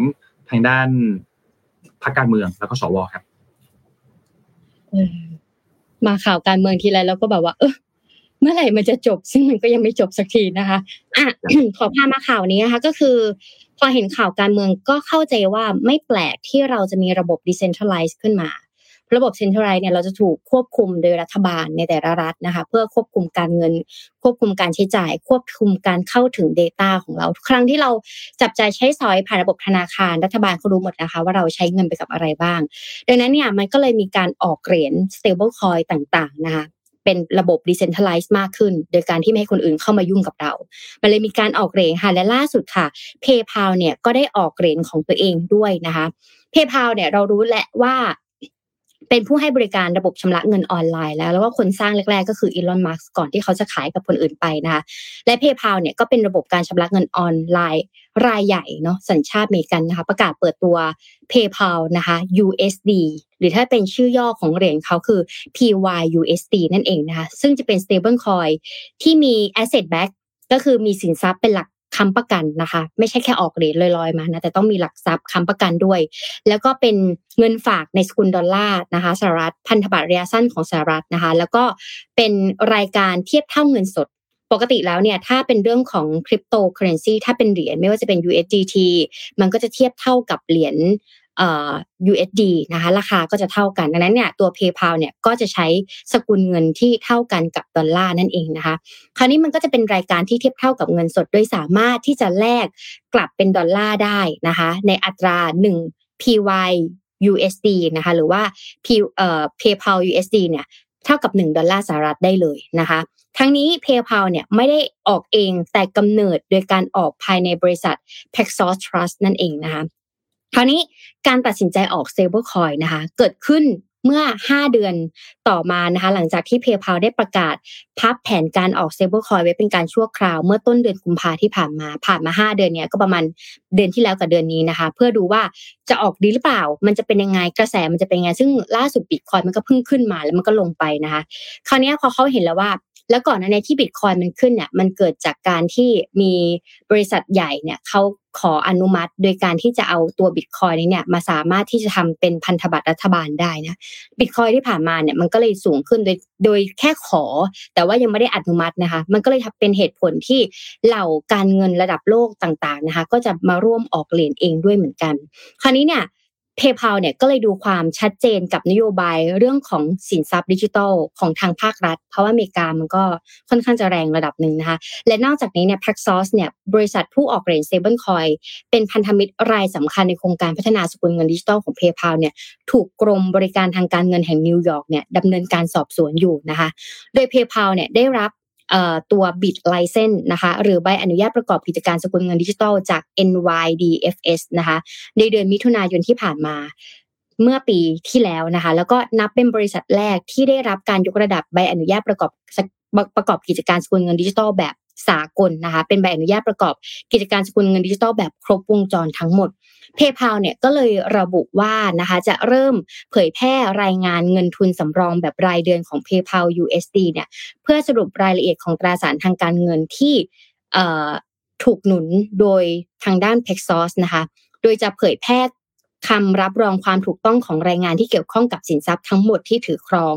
ทางด้านพรรคการเมืองแล้วก็สวครับมาข่าวการเมืองทีไรแล้วก็แบบว่า เออเมื่อไหร่มันจะจบ ซึ่งมันก็ยังไม่จบสักทีนะคะอะขอพามาข่าวนี้นะคะ ก็คือ พอเห็นข่าวการเมืองก็เข้าใจว่าไม่แปลกที่เราจะมีระบบ decentralize ขึ้นมา ระบบ centralize เนี่ยเราจะถูกควบคุมโดยรัฐบาลในแต่ละรัฐนะคะ เพื่อควบคุมการเงิน ควบคุมการใช้จ่าย ควบคุมการเข้าถึง Data ของเราทุกครั้งที่เราจับจ่ายใช้สอยผ่านระบบธนาคาร รัฐบาลเขารู้หมดนะคะ ว่าเราใช้เงินไปกับอะไรบ้าง ดังนั้นเนี่ยมันก็เลยมีการออกเหรียญ stable coin ต่างๆนะคะเป็นระบบ decentralized มากขึ้น โดยการที่ไม่ให้คนอื่นเข้ามายุ่งกับเรา มันเลยมีการออกเหรียญค่ะ และล่าสุดค่ะ PayPal เนี่ยก็ได้ออกเหรียญของตัวเองด้วยนะคะ PayPal เนี่ยเรารู้แหละว่า เป็นผู้ให้บริการระบบชำระเงินออนไลน์แล้ว แล้วก็คนสร้างแรก ๆ ก็คืออีลอนมัสก่อนที่เขาจะขายกับคนอื่นไปนะคะและ PayPal เนี่ยก็เป็นระบบการชำระเงินออนไลน์ รายใหญ่เนาะสัญชาติอเมริกันนะคะ ประกาศเปิดตัว PayPal นะคะ USD หรือถ้าเป็นชื่อย่อของเหรียญเขาคือ PYUSD นั่นเองนะคะ ซึ่งจะเป็น stable coin ที่มี asset back ก็คือมีสินทรัพย์เป็นหลัก ค้ำประกันนะคะ ไม่ใช่แค่ออกเหรียญลอยๆมานะแต่ต้องมีหลักทรัพย์ค้ำประกันด้วย แล้วก็เป็นเงินฝากในสกุลดอลลาร์นะคะสหรัฐพันธบัตรระยะสั้นของสหรัฐนะคะ แล้วก็เป็นรายการเทียบเท่าเงินสดปกติแล้วเนี่ยถ้าเป็นเรื่องของคริปโตเคอเรนซีถ้าเป็นเหรียญไม่ว่าจะเป็น USDT มันก็จะเทียบเท่ากับเหรียญ USD นะคะราคาก็จะเท่ากันดังนั้นเนี่ยตัว PayPal เนี่ยก็จะใช้สกุลเงินที่เท่ากันกับดอลลาร์นั่นเองนะคะคราวนี้มันก็จะเป็นรายการที่เทียบเท่ากับเงินสดโดยสามารถที่จะแลกกลับเป็นดอลลาร์ได้นะคะในอัตรา 1 PY USD นะคะหรือว่า P เอ่อ PayPal USD เนี่ยเท่ากับ 1 ดอลลาร์สหรัฐได้เลยนะคะทั้งนี้ PayPal เนี่ยไม่ได้ออกเองแต่กำเนิดโดยการออกภายในบริษัท Paxos Trust นั่นเองนะคะคราวนี้ การตัดสินใจออก stablecoin นะคะ เกิดขึ้นเมื่อ 5 เดือนต่อมานะคะ หลังจากที่ PayPal ได้ประกาศพับแผนการออก stablecoin ไว้เป็นการชั่วคราว เมื่อต้นเดือนกุมภาที่ผ่านมา ผ่านมา 5 เดือนเนี้ยก็ประมาณเดือนที่แล้วกับเดือนนี้นะคะ เพื่อดูว่าจะออกดีหรือเปล่า มันจะเป็นยังไงกระแสมันจะเป็นยังไง ซึ่งล่าสุดบิตคอยมันก็เพิ่งขึ้นมาแล้วมันก็ลงไปนะคะ คราวนี้พอเขาเห็นแล้วว่า แล้วก่อนในที่บิตคอยมันขึ้นเนี่ยมันเกิดจากการที่มีบริษัทใหญ่เนี่ยเขาขออนุมัติ โดยการที่จะเอาตัวบิตคอยนี้เนี่ยมาสามารถที่จะทำเป็นพันธบัตรรัฐบาลได้นะบิตคอยที่ผ่านมาเนี่ยมันก็เลยสูงขึ้นโดยโดยแค่ขอ แต่ว่ายังไม่ได้อนุมัตินะคะ มันก็เลยเป็นเหตุผลที่เหล่าการเงินระดับโลกต่างๆนะคะ ก็จะมาร่วมออกเหรียญเองด้วยเหมือนกัน คราวนี้เนี่ย PayPal เนี่ยก็เลยดูความชัดเจนกับนโยบายเรื่องของสินทรัพย์ดิจิทัลของทางภาครัฐ เพราะว่าอเมริกามันก็ค่อนข้างจะแรงระดับหนึ่งนะคะ และนอกจากนี้เนี่ย Paxos เนี่ยบริษัทผู้ออกเหรียญ Stablecoin เป็นพันธมิตรรายสำคัญในโครงการพัฒนาสกุลเงินดิจิทัลของ PayPal เนี่ยถูกกรมบริการทางการเงินแห่งนิวยอร์กเนี่ยดำเนินการสอบสวนอยู่นะคะ โดย PayPal เนี่ยได้รับ ตัว BitLicense นะคะหรือใบอนุญาตประกอบกิจการสกุลเงินดิจิทัลจาก NYDFS นะคะในเดือนมิถุนายนที่ผ่านมาเมื่อปีที่แล้วนะคะ แล้วก็นับเป็นบริษัทแรกที่ได้รับการยกระดับใบอนุญาตประกอบ ประกอบกิจการสกุลเงินดิจิทัลแบบสากลนะคะ เป็นใบอนุญาตประกอบกิจการสกุลเงินดิจิทัลแบบครบวงจรทั้งหมด PayPal เนี่ยก็เลยระบุว่านะคะจะเริ่มเผยแพร่รายงานเงินทุนสำรองแบบรายเดือนของ PayPal USD เนี่ยเพื่อสรุปรายละเอียดของตราสารทางการเงินที่ถูกหนุนโดยทางด้าน Paxos นะคะ โดยจะเผยแพร่คำรับรองความถูกต้องของรายงานที่เกี่ยวข้องกับสินทรัพย์ทั้งหมดที่ถือครอง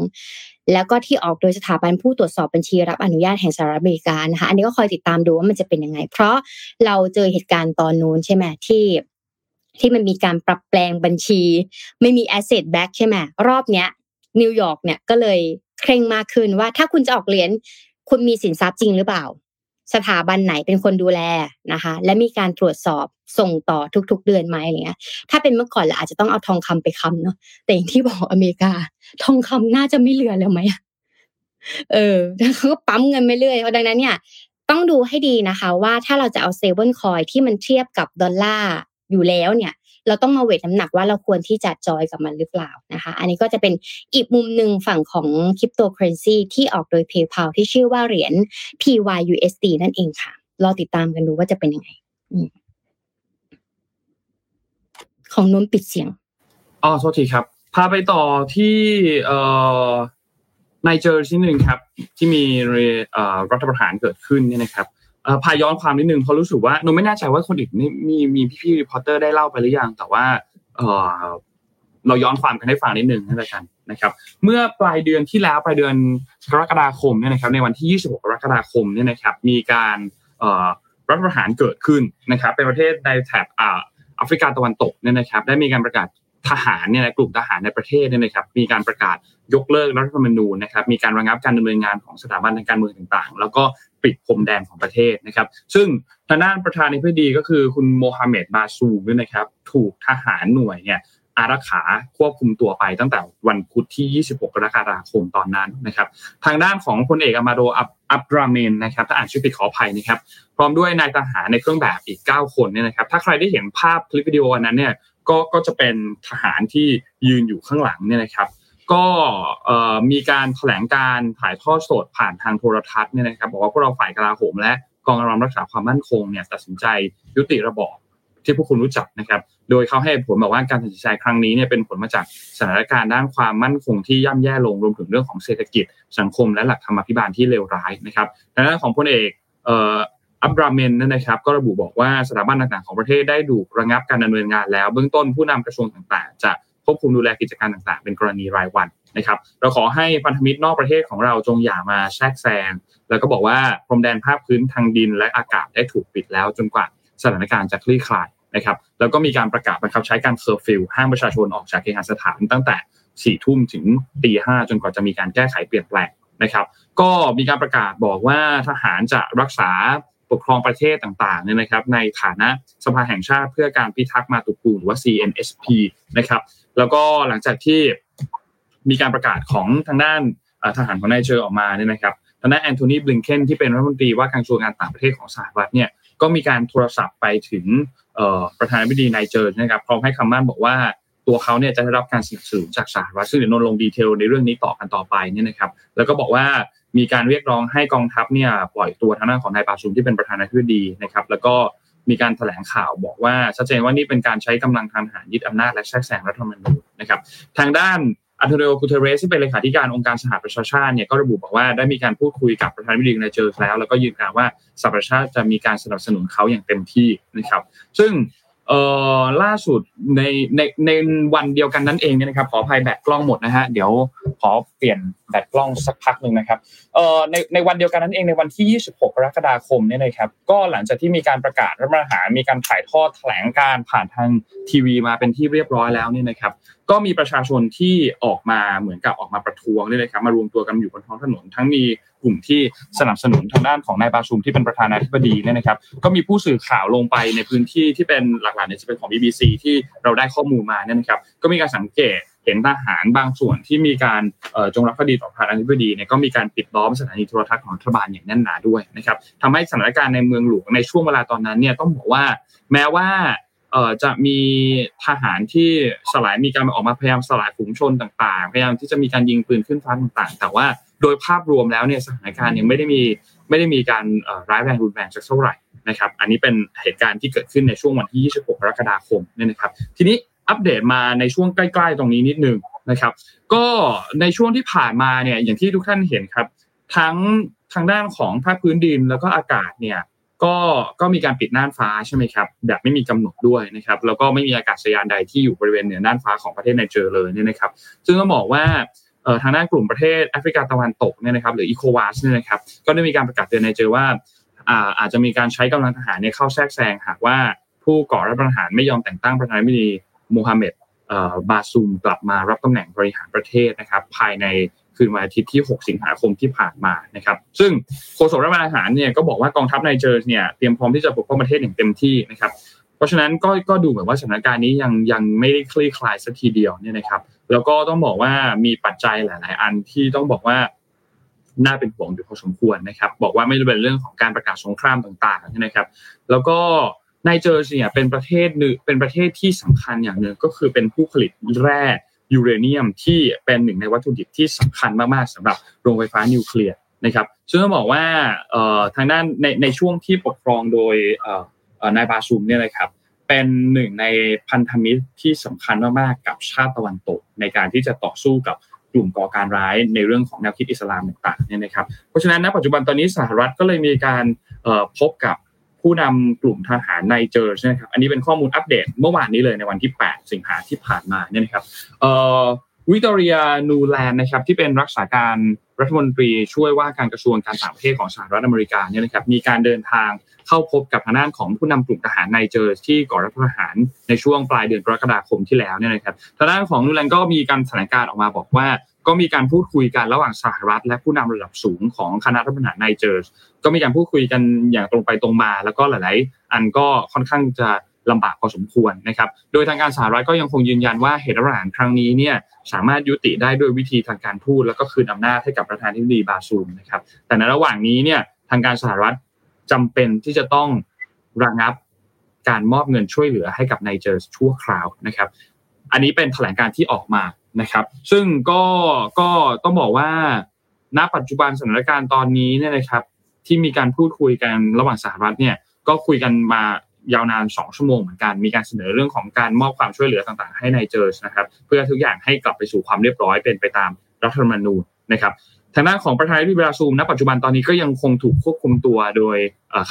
แล้วก็ที่ออกโดยสถาบันผู้ตรวจสอบบัญชีรับอนุญาตแห่งสหรัฐอเมริกานะคะอันนี้ก็คอยติดตามดูว่ามันจะเป็นยังไง เพราะเราเจอเหตุการณ์ตอนนู้นใช่ไหมที่ที่มันมีการปรับแปลงบัญชี ไม่มี asset back ใช่ไหมรอบเนี้ยนิวยอร์กเนี่ยก็เลยเคร่งมากขึ้นว่าถ้าคุณจะออกเหรียญคุณมีสินทรัพย์จริงหรือเปล่า สถาบันไหนเป็นคนดูแลนะคะ และมีการตรวจสอบส่งต่อทุก ๆ เดือนไหมอะไรเงี้ย ถ้าเป็นเมื่อก่อนเราอาจจะต้องเอาทองคำไปค้ำเนาะแต่อย่างที่บอกอเมริกา ทองคำน่าจะไม่เหลือแล้วไหมเออเขาก็ปั๊มเงินไปเรื่อยเพราะดังนั้นเนี่ย ต้องดูให้ดีนะคะ ว่าถ้าเราจะเอา Stablecoin ที่มันเทียบกับดอลลาร์อยู่แล้วเนี่ย เราต้องมา weight น้ำหนักว่าเราควรที่จะจอยกับมันหรือเปล่านะคะ อันนี้ก็จะเป็นอีกมุมหนึ่งฝั่งของคริปโตเคอเรนซีที่ออกโดย PayPal ที่ชื่อว่าเหรียญ PYUSD นั่นเองค่ะ รอติดตามกันดูว่าจะเป็นยังไงของนนปิดเสียง อ๋อโทษทีครับ พาไปต่อที่เอ่อไนเจอร์ทีนึงครับ ที่มีรัฐประหารเกิดขึ้นเนี่ยนะครับ พาย้อนความนิดนึงเพราะรู้สึกว่านนไม่แน่ใจว่าคนอื่นมีมีมีพี่ๆ reporter ได้เล่าไปหรือยัง แต่ว่าเออเราย้อนความกันให้ฟังนิดนึงนั่นแหละกันนะครับ เมื่อปลายเดือนที่แล้วปลายเดือนกรกฎาคมเนี่ยนะครับ ในวันที่ 26 กรกฎาคมเนี่ยนะครับ มีการรัฐประหารเกิดขึ้นนะครับ เป็นประเทศในแถบแอฟริกาตะวันตกเนี่ยนะครับ ได้มีการประกาศ ทหารเนี่ยกลุ่มทหารในประเทศเนี่ยนะครับมีการประกาศยกเลิกรัฐธรรมนูญนะครับมีการระงับการดำเนินงานของสถาบันทางการเมืองต่างๆ แล้วก็ปิดพรมแดนของประเทศนะครับ ซึ่งทางด้านประธานาธิบดีก็คือคุณโมฮัมเหม็ดบาซูมด้วยนะครับถูกทหารหน่วยเนี่ยอารักขาควบคุมตัวไปตั้งแต่วันพุธที่ 26 กรกฎาคมตอนนั้นนะครับ ทางด้านของพลเอกอามาโดอับราเมนนะครับถ้าอ่านชื่อผิดขออภัยนะครับ พร้อมด้วยนายทหารในเครื่องแบบอีก 9 คนเนี่ยนะครับ ถ้าใครได้เห็นภาพคลิปวิดีโอนั้นเนี่ย ก็ก็จะเป็นทหารที่ยืนอยู่ข้างหลังเนี่ยนะครับ ก็มีการแถลงการถ่ายทอดสดผ่านทางโทรทัศน์เนี่ยนะครับบอกว่าพวกเราฝ่ายกลาโหมและกองกำลังรักษาความมั่นคงเนี่ยตัดสินใจยุติระบอบที่พวกคุณรู้จักนะครับ โดยเขาให้ผลบอกว่าการตัดสินใจครั้งนี้เนี่ยเป็นผลมาจากสถานการณ์ด้านความมั่นคงที่ย่ำแย่ลงรวมถึงเรื่องของเศรษฐกิจ สังคมและหลักธรรมพิบาลที่เลวร้ายนะครับในด้านของพลเอก อับราเมนนั่นนะครับก็ระบุบอกว่าสถาบันต่างๆของประเทศได้ดูระงับการดำเนินงานแล้ว เบื้องต้นผู้นำกระทรวงต่างๆ จะควบคุมดูแลกิจการต่างๆ เป็นกรณีรายวันนะครับเราขอให้พันธมิตรนอกประเทศของเราจงอย่ามาแทรกแซงแล้วก็บอกว่าพรมแดนภาคพื้นทางดินและอากาศได้ถูกปิดแล้วจนกว่าสถานการณ์จะคลี่คลายนะครับแล้วก็มีการประกาศบังคับใช้การเคอร์ฟิวห้ามประชาชนออกจากเคหสถานตั้งแต่สี่ทุ่มถึงตีห้าจนกว่าจะมีการแก้ไขเปลี่ยนแปลงนะครับ ก็มีการประกาศบอกว่าทหารจะรักษา ปกครองประเทศต่างๆเนี่ยนะครับ ในฐานะสภาแห่งชาติเพื่อการพิทักษ์มาตุภูมิหรือว่า CNSP นะครับ แล้วก็หลังจากที่มีการประกาศของทางด้านทหารของไนเจอร์ออกมาเนี่ยนะครับทางด้านแอนโทนีบลิงเคนที่เป็นรัฐมนตรีว่าการกระทรวงการต่างประเทศของสหรัฐเนี่ยก็มีการโทรศัพท์ไปถึงประธานาธิบดีไนเจอร์นะครับพร้อมให้คำมั่นบอกว่า ตัวเขาเนี่ยจะได้รับการสนับสนุนจากสหรัฐซึ่งเดี๋ยวนนลง detail ในเรื่องนี้ต่อกันต่อไปเนี่ยนะครับ แล้วก็บอกว่ามีการเรียกร้องให้กองทัพเนี่ยปล่อยตัวทางด้านของนายบาซูมที่เป็นประธานาธิบดีนะครับ แล้วก็มีการแถลงข่าวบอกว่าชัดเจนว่านี่เป็นการใช้กำลังทางทหารยึดอำนาจและแทรกแซงรัฐธรรมนูญนะครับ ทางด้านอันโตนิโอกูเทเรสที่เป็นเลขาธิการองค์การสหประชาชาติเนี่ยก็ระบุบอกว่าได้มีการพูดคุยกับประธานาธิบดีนายเจอร์แล้ว แล้วก็ยืนยันว่าสหประชาชาติจะมีการสนับสนุนเขาอย่างเต็มที่นะครับ ซึ่ง เอ่อล่าสุดในในในวันเดียวกันนั้นเองเนี่ยนะครับขออภัยแบตกล้องหมดนะฮะเดี๋ยวขอเปลี่ยนแบตกล้องสักพักหนึ่งนะครับเอ่อในในวันเดียวกันนั้นเองในวันที่ 26 กรกฎาคมเนี่ยนะครับก็หลังจากที่มีการประกาศรัฐประหารมีการถ่ายทอดแถลงการผ่านทางทีวีมาเป็นที่เรียบร้อยแล้วเนี่ยนะครับ ก็มีประชาชนที่ออกมาเหมือนกับออกมาประท้วงเนี่ยนะครับมารวมตัวกันอยู่บนท้องถนน ทั้งมีกลุ่มที่สนับสนุนทางด้านของนายบาชุมที่เป็นประธานาธิบดีเนี่ยนะครับ ก็มีผู้สื่อข่าวลงไปในพื้นที่ที่เป็นหลักๆเนี่ยจะเป็นของ BBC ที่เราได้ข้อมูลมาเนี่ยนะครับ ก็มีการสังเกตเห็นทหารบางส่วนที่มีการจงรักภักดีต่อประธานาธิบดีเนี่ยก็มีการปิดล้อมสถานีโทรทัศน์ของรัฐบาลอย่างแน่นหนาด้วยนะครับทำให้สถานการณ์ในเมืองหลวงในช่วงเวลาตอนนั้นเนี่ยต้องบอกว่า แม้ว่า จะมีทหารที่สลายมีการออกมาพยายามสลายฝูงชนต่างๆ พยายามที่จะมีการยิงปืนขึ้นฟ้าต่างๆ แต่ว่าโดยภาพรวมแล้วเนี่ยสถานการณ์ยังไม่ได้มีไม่ได้มีการร้ายแรงรุนแรงสักเท่าไหร่นะครับ อันนี้เป็นเหตุการณ์ที่เกิดขึ้นในช่วงวันที่ 26 กรกฎาคมเนี่ยนะครับ ทีนี้อัปเดตมาในช่วงใกล้ๆตรงนี้นิดนึงนะครับ ก็ในช่วงที่ผ่านมาเนี่ยอย่างที่ทุกท่านเห็นครับ ทั้งทางด้านของภาคพื้นดินแล้วก็อากาศเนี่ย ก็ก็มีการปิดน่านฟ้าใช่ไหมครับแบบไม่มีกำหนดด้วยนะครับแล้วก็ไม่มีอากาศยานใดที่อยู่บริเวณเหนือน่านฟ้าของประเทศไนเจอร์เลยเนี่ยนะครับ ซึ่งต้องบอกว่าทางด้านกลุ่มประเทศแอฟริกาตะวันตกเนี่ยนะครับหรือ ECOWAS เนี่ยนะครับก็ได้มีการประกาศเตือนไนเจอร์ว่าอาจจะมีการใช้กำลังทหารเนี่ยเข้าแทรกแซงหากว่าผู้ก่อรัฐประหารไม่ยอมแต่งตั้งประธานาธิบดีมูฮัมหมัดบาซูมกลับมารับตำแหน่งบริหารประเทศนะครับภายใน คืนวันอาทิตย์ที่ 6 สิงหาคมที่ผ่านมานะครับซึ่งโฆษกรัฐบาลทหารเนี่ยก็บอกว่ากองทัพไนเจอร์เนี่ยเตรียมพร้อมที่จะปกป้องประเทศอย่างเต็มที่นะครับเพราะฉะนั้นก็ก็ดูเหมือนว่าสถานการณ์นี้ยังยังไม่ได้คลี่คลายสักทีเดียวเนี่ยนะครับแล้วก็ต้องบอกว่ามีปัจจัยหลาย ๆ อันที่ต้องบอกว่าน่าเป็นห่วงอยู่พอสมควรนะครับ บอกว่าไม่ได้เป็นเรื่องของการประกาศสงครามต่างๆนะครับ แล้วก็ไนเจอร์เนี่ยเป็นประเทศหนึ่งเป็นประเทศที่สำคัญอย่างหนึ่งก็คือเป็นผู้ผลิตแร่ ยูเรเนียมที่เป็นหนึ่งในวัตถุดิบที่สำคัญมากๆสำหรับโรงไฟฟ้านิวเคลียร์นะครับซึ่งต้องบอกว่าทางด้านในในช่วงที่ปกครองโดยนายบาซูมเนี่ยนะครับเป็นหนึ่งในพันธมิตรที่สำคัญมากๆกับชาติตะวันตก ในการที่จะต่อสู้กับกลุ่มก่อการร้ายในเรื่องของแนวคิดอิสลามต่างๆเนี่ยนะครับเพราะฉะนั้นณปัจจุบันตอนนี้สหรัฐก็เลยมีการพบกับ ผู้นำกลุ่มทหารในเจอร์นะครับอันนี้เป็นข้อมูลอัปเดตเมื่อวานนี้เลยในวันที่ 8 สิงหาที่ผ่านมาเนี่ยนะครับวิกตอเรียนูแลนด์นะครับที่เป็นรักษาการรัฐมนตรีช่วยว่าการกระทรวงการต่างประเทศของสหรัฐอเมริกาเนี่ยนะครับมีการเดินทางเข้าพบกับทางด้านของผู้นำกลุ่มทหารไนเจอร์ที่ก่อรัฐประหารในช่วงปลายเดือนกรกฎาคมที่แล้วเนี่ยนะครับทางด้านของนูแลนด์ก็มีการแถลงการออกมาบอกว่า ก็มีการพูดคุยกันระหว่างสหรัฐ และผู้นำระดับสูงของคณะรัฐประหารไนเจอร์ก็มีการพูดคุยกันอย่างตรงไปตรงมา แล้วก็หลาย ๆ อันก็ค่อนข้างจะลำบากพอสมควรนะครับ โดยทางการสหรัฐก็ยังคงยืนยันว่าเหตุรัฐประหารครั้งนี้เนี่ยสามารถยุติได้ด้วยวิธีทางการทูตแล้วก็คืนอำนาจให้กับประธานาธิบดีบาซูมนะครับ แต่ในระหว่างนี้เนี่ยทางการสหรัฐจำเป็นที่จะต้องระงับการมอบเงินช่วยเหลือให้กับไนเจอร์ชั่วคราวนะครับ อันนี้เป็นแถลงการที่ออกมา นะครับ ซึ่งก็ก็ต้องบอกว่า ณปัจจุบันสถานการณ์ตอนนี้เนี่ยนะครับ ที่มีการพูดคุยกันระหว่างสหรัฐเนี่ยก็คุยกันมายาวนาน 2 ชั่วโมงเหมือนกัน มีการเสนอเรื่องของการมอบความช่วยเหลือต่างๆ ให้ในเจอร์นะครับ เพื่อทุกอย่างให้กลับไปสู่ความเรียบร้อยเป็นไปตามรัฐธรรมนูญนะครับ ทางด้านของประธานาธิบดีบราซูมณปัจจุบันตอนนี้ก็ยังคงถูกควบคุมตัวโดย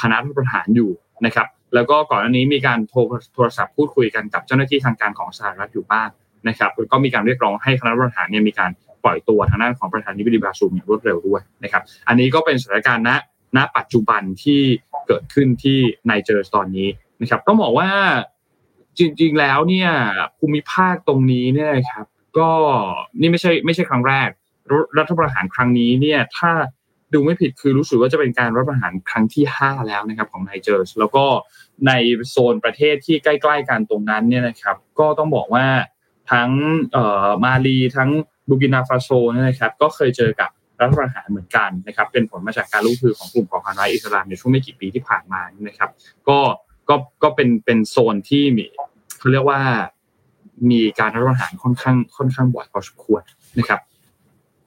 คณะรัฐประหารอยู่นะครับ แล้วก็ก่อนอันนี้มีการโทรโทรศัพท์พูดคุยกันกับเจ้าหน้าที่ทางการของสหรัฐอยู่บ้าง นะครับก็มีการเรียกร้องให้คณะรัฐประหารเนี่ยมีการปล่อยตัวทางด้านของประธานาธิบดีบาซูมอย่างรวดเร็วด้วยนะครับ อันนี้ก็เป็นสถานการณ์ณณปัจจุบันที่เกิดขึ้นที่ไนเจอร์ตอนนี้นะครับต้องบอกว่าจริงๆแล้วเนี่ยภูมิภาคตรงนี้เนี่ยครับ ก็นี่ไม่ใช่ไม่ใช่ครั้งแรก รัฐประหารครั้งนี้เนี่ยถ้าดูไม่ผิดคือรู้สึกว่าจะเป็นการรัฐประหารครั้งที่ 5 แล้วนะครับของไนเจอร์แล้วก็ในโซนประเทศที่ใกล้ ๆ กันตรงนั้นเนี่ยนะครับ ก็ต้องบอกว่า ทั้งมาลีทั้งบูกินาฟาโซนะครับก็เคยเจอกับรัฐประหารเหมือนกันนะครับเป็นผลมาจากการลุกคือของกลุ่มก่อการร้ายอิสลามในช่วงไม่กี่ปีที่ผ่านมานะครับ ก็ก็ก็เป็นเป็นโซนที่มีเขาเรียกว่ามีการรัฐประหารค่อนข้างค่อนข้างบ่อยพอสมควรนะครับ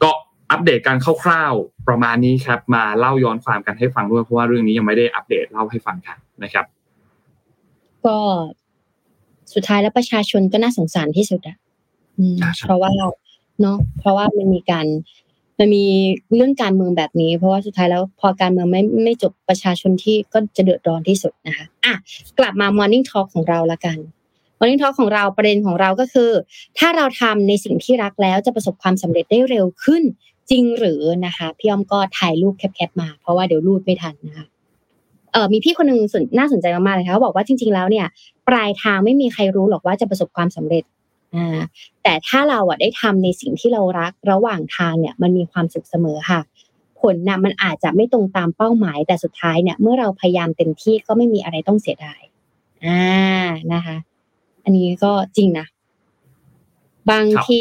ก็อัปเดตการคร่าวๆประมาณนี้ครับ มาเล่าย้อนความกันให้ฟังด้วยเพราะว่าเรื่องนี้ยังไม่ได้อัปเดตเล่าให้ฟังกันนะครับ ก็ สุดท้ายแล้วประชาชนก็น่าสงสารที่สุดอะเพราะว่าเนาะเพราะว่ามันมีการมันมีเรื่องการเมืองแบบนี้ เพราะว่าสุดท้ายแล้วพอการเมืองไม่ไม่จบประชาชนที่ก็จะเดือดร้อนที่สุดนะคะอะกลับมา Morning Talk ของเราละกัน Morning Talk ของเราประเด็นของเราก็คือ ถ้าเราทำในสิ่งที่รักแล้วจะประสบความสำเร็จได้เร็วขึ้นจริงหรือนะคะพี่อ้อมก็ถ่ายรูปแคปๆมา เพราะว่าเดี๋ยวรูดไม่ทันนะคะ เออมีพี่คนหนึ่งน่าสนใจมากๆเลยค่ะเขาบอกว่าจริง ๆแล้วเนี่ย ปลายทางไม่มีใครรู้หรอกว่าจะประสบความสำเร็จอ่าแต่ถ้าเราอะได้ทำในสิ่งที่เรารักระหว่างทางเนี่ยมันมีความสุขเสมอค่ะ ผลนะมันอาจจะไม่ตรงตามเป้าหมาย แต่สุดท้ายเนี่ย เมื่อเราพยายามเต็มที่ก็ไม่มีอะไรต้องเสียดายอ่านะคะ อันนี้ก็จริงนะบางที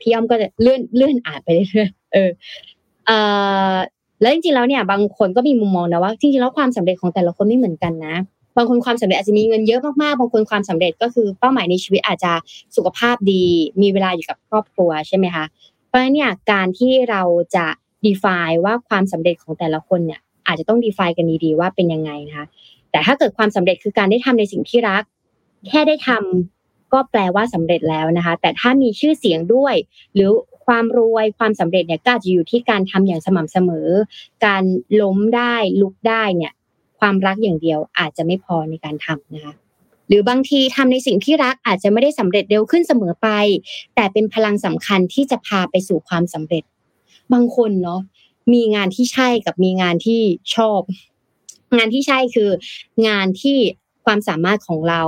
พี่ยอมก็จะเลื่อนเลื่อนอ่านไปเรื่อยๆเออเอ่อ แล้วจริงๆแล้วเนี่ยบางคนก็มีมุมมองนะว่าจริงๆแล้วความสำเร็จของแต่ละคนไม่เหมือนกันนะ บางคนความสำเร็จอาจจะมีเงินเยอะมากๆบางคนความสำเร็จก็คือเป้าหมายในชีวิตอาจจะสุขภาพดี มีเวลาอยู่กับครอบครัวใช่ไหมคะเพราะฉะนั้นเนี่ยการที่เราจะ define ว่าความสำเร็จของแต่ละคนเนี่ยอาจจะต้อง define กันดีๆว่าเป็นยังไงนะคะแต่ถ้าเกิดความสำเร็จคือการได้ทำในสิ่งที่รัก แค่ได้ทำก็แปลว่าสำเร็จแล้วนะคะ แต่ถ้ามีชื่อเสียงด้วย หรือ ความรวยความสำเร็จเนี่ยก็จะอยู่ที่การทำอย่างสม่ำเสมอ การล้มได้ลุกได้เนี่ยความรักอย่างเดียวอาจจะไม่พอในการทำนะคะหรือบางทีทำในสิ่งที่รักอาจจะไม่ได้สำเร็จเร็วขึ้นเสมอไป แต่เป็นพลังสำคัญที่จะพาไปสู่ความสำเร็จ บางคนเนาะมีงานที่ใช่กับมีงานที่ชอบ งานที่ใช่คืองานที่ความสามารถของเรา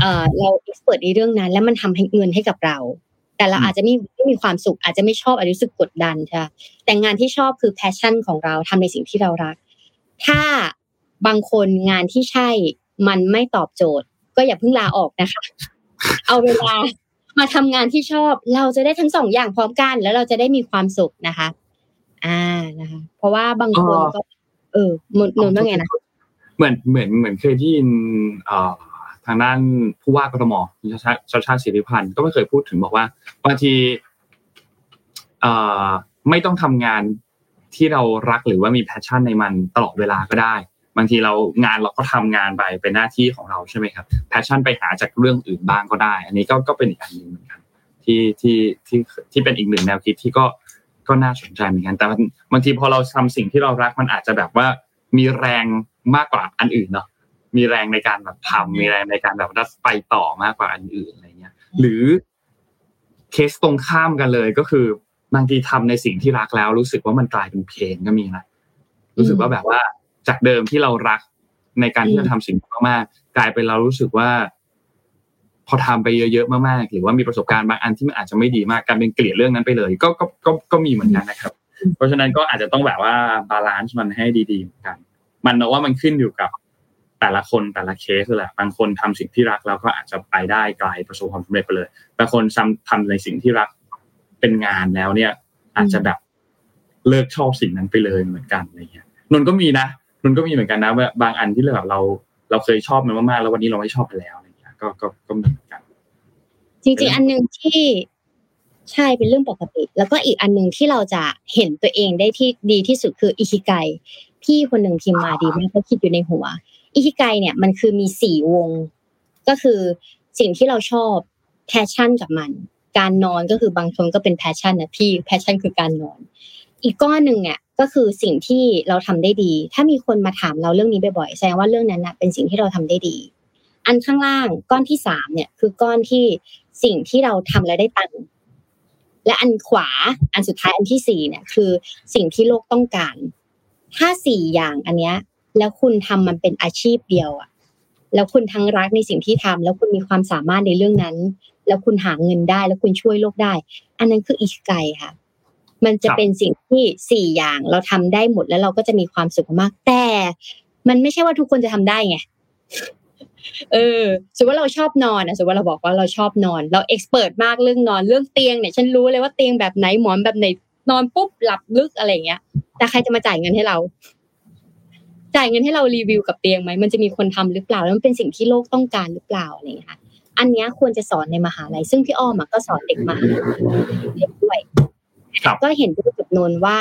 เอ่อเรา expert ในเรื่องนั้น แล้วมันทำให้เงินให้กับเรา แต่เราอาจจะไม่ไม่มีความสุข อาจจะไม่ชอบอาจจะรู้สึกกดดันใช่แต่งานที่ชอบคือ passion ของเราทำในสิ่งที่เรารัก ถ้าบางคนงานที่ใช่มันไม่ตอบโจทย์ ก็อย่าเพิ่งลาออกนะคะ เอาเวลามาทำงานที่ชอบ เราจะได้ทั้งสองอย่างพร้อมกัน แล้วเราจะได้มีความสุขนะคะ อ่านะคะ เพราะว่าบางคนก็ เออมนนว่าไงนะเหมือนเหมือนเหมือนเคยได้ยินเอ่อ ทางด้านผู้ว่ากทมชัชชาติชัชชาติสิทธิพันธุ์ก็ไม่เคยพูดถึงบอกว่าบางทีไม่ต้องทำงานที่เรารักหรือว่ามี passion ในมันตลอดเวลาก็ได้ บางทีเรางานเราก็ทำงานไปเป็นหน้าที่ของเราใช่ไหมครับ passion ไปหาจากเรื่องอื่นบ้างก็ได้ อันนี้ก็ก็เป็นอีกอันหนึ่งเหมือนกันที่ที่ที่ที่เป็นอีกหนึ่งแนวคิดที่ก็ก็น่าสนใจเหมือนกัน แต่บางทีพอเราทำสิ่งที่เรารักมันอาจจะแบบว่ามีแรงมากกว่าอันอื่นเนาะ มีแรงในการแบบทำมีแรงในการแบบไปต่อมากกว่าอันอื่นอะไรเงี้ย หรือเคสตรงข้ามกันเลยก็คือบางทีทำในสิ่งที่รักแล้ว รู้สึกว่ามันกลายเป็นเพลงก็มีนะรู้สึกว่าแบบว่าจากเดิมที่เรารักในการที่จะทำสิ่งมากๆกลายเป็นเรารู้สึกว่า พอทำไปเยอะๆมากๆหรือว่ามีประสบการณ์บางอันที่มันอาจจะไม่ดีมากการเป็นเกลียดเรื่องนั้นไปเลย ก็ก็ก็ก็มีเหมือนกันนะครับ เพราะฉะนั้นก็อาจจะต้องแบบว่า balance มันให้ดีๆเหมือนกัน มันเนว่ามันขึ้นอยู่กับ แต่ละคนแต่ละเคสแหละบางคนทำสิ่งที่รักแล้วก็อาจจะไปได้ไกลประสบความสำเร็จไปเลยบางคนทำทำในสิ่งที่รักเป็นงานแล้วเนี่ย อาจจะแบบเลิกชอบสิ่งนั้นไปเลยเหมือนกันอะไรเงี้ยนนก็มีนะนนก็มีเหมือนกันนะบางอันที่แบบเราเราเคยชอบมันมากๆแล้ววันนี้เราไม่ชอบไปแล้วอะไรเงี้ยก็ก็ก็มีเหมือนกัน จริงๆ อันหนึ่งที่ใช่เป็นเรื่องปกติ แล้วก็อีกอันหนึ่งที่เราจะเห็นตัวเองได้ที่ดีที่สุดคือ ikigai พี่คนหนึ่งพิมพ์มาดีมากเขาคิดอยู่ในหัว ikigai เนี่ยมันคือมีสี่วง ก็คือสิ่งที่เราชอบ passion กับมัน การนอนก็คือบางคนก็เป็น passion นะพี่ passion คือการนอน อีกก้อนหนึ่งเนี่ยก็คือสิ่งที่เราทำได้ดี ถ้ามีคนมาถามเราเรื่องนี้บ่อยๆแสดงว่าเรื่องนั้นนะเป็นสิ่งที่เราทำได้ดี อันข้างล่างก้อนที่สามเนี่ยคือก้อนที่สิ่งที่เราทำแล้วได้ตังค์และอันขวาอันสุดท้ายอันที่สี่เนี่ยคือสิ่งที่โลกต้องการ ถ้าสี่อย่างอันเนี้ย แล้วคุณทำมันเป็นอาชีพเดียวอะแล้วคุณทั้งรักในสิ่งที่ทำแล้วคุณมีความสามารถในเรื่องนั้น แล้วคุณหาเงินได้ แล้วคุณช่วยโลกได้ อันนั้นคืออิชไกค่ะ มันจะเป็นสิ่งที่สี่อย่างเราทำได้หมดแล้วเราก็จะมีความสุขมาก แต่ มันไม่ใช่ว่าทุกคนจะทำได้ไงเออสมมติว่าเราชอบนอนอะสมมติว่าเราบอกว่าเราชอบนอน เรา expert มากเรื่องนอนเรื่องเตียงเนี่ย ฉันรู้เลยว่าเตียงแบบไหนหมอนแบบไหนนอนปุ๊บหลับลึกอะไรเงี้ย แต่ใครจะมาจ่ายเงินให้เรา จ่ายเงินให้เรารีวิวกับเตียงไหมมันจะมีคนทำหรือเปล่าแล้วมันเป็นสิ่งที่โลกต้องการหรือเปล่าอะไรเงี้ยค่ะอันนี้ควรจะสอนในมหาลัยซึ่งพี่อ้อมก็สอนเด็กมาเด็กด้วยก็เห็นด้วยกับนนว่า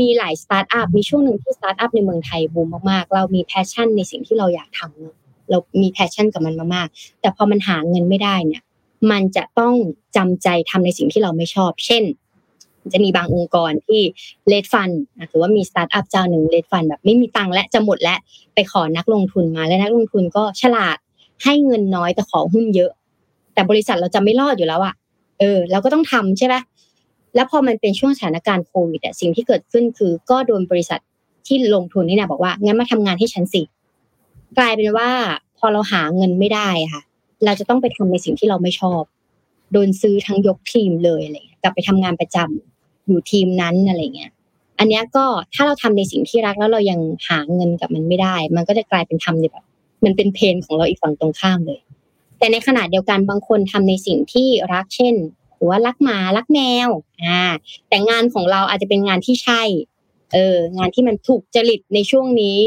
มีหลายสตาร์ทอัพมีช่วงหนึ่งที่สตาร์ทอัพในเมืองไทยบูมมากๆ เรามี passion ในสิ่งที่เราอยากทำเนาะเรามี passion กับมันมากๆ แต่พอมันหาเงินไม่ได้เนี่ย มันจะต้องจำใจทำในสิ่งที่เราไม่ชอบ เช่น จะมีบางองค์กรที่ raise fund หรือว่ามีสตาร์ทอัพเจ้าหนึ่ง raise fund แบบไม่มีตังค์และจะหมดและไปขอนักลงทุนมาและนักลงทุนก็ฉลาดให้เงินน้อยแต่ขอหุ้นเยอะ แต่บริษัทเราจะไม่รอดอยู่แล้วอะเออ เราก็ต้องทำใช่ไหมแล้วพอมันเป็นช่วงสถานการณ์โควิดอะสิ่งที่เกิดขึ้นคือก็โดนบริษัทที่ลงทุนนี่นะบอกว่างั้นมาทำงานให้ฉันสิกลายเป็นว่า พอเราหาเงินไม่ได้ค่ะ เราจะต้องไปทำในสิ่งที่เราไม่ชอบ โดนซื้อทั้งยกทีมเลยอะไรเงี้ยกลับไปทำงานประจำ อยู่ทีมนั้นอะไรเงี้ยอันนี้ก็ถ้าเราทำในสิ่งที่รักแล้วเรายังหาเงินกับมันไม่ได้ มันก็จะกลายเป็นทำในแบบ มันเป็นเพนของเราอีกฝั่งตรงข้ามเลย แต่ในขณะเดียวกันบางคนทำในสิ่งที่รักเช่นหรือว่ารักหมารักแมวอ่าแต่งานของเราอาจจะเป็นงานที่ใช่เอองานที่มันถูกจริตในช่วงนี้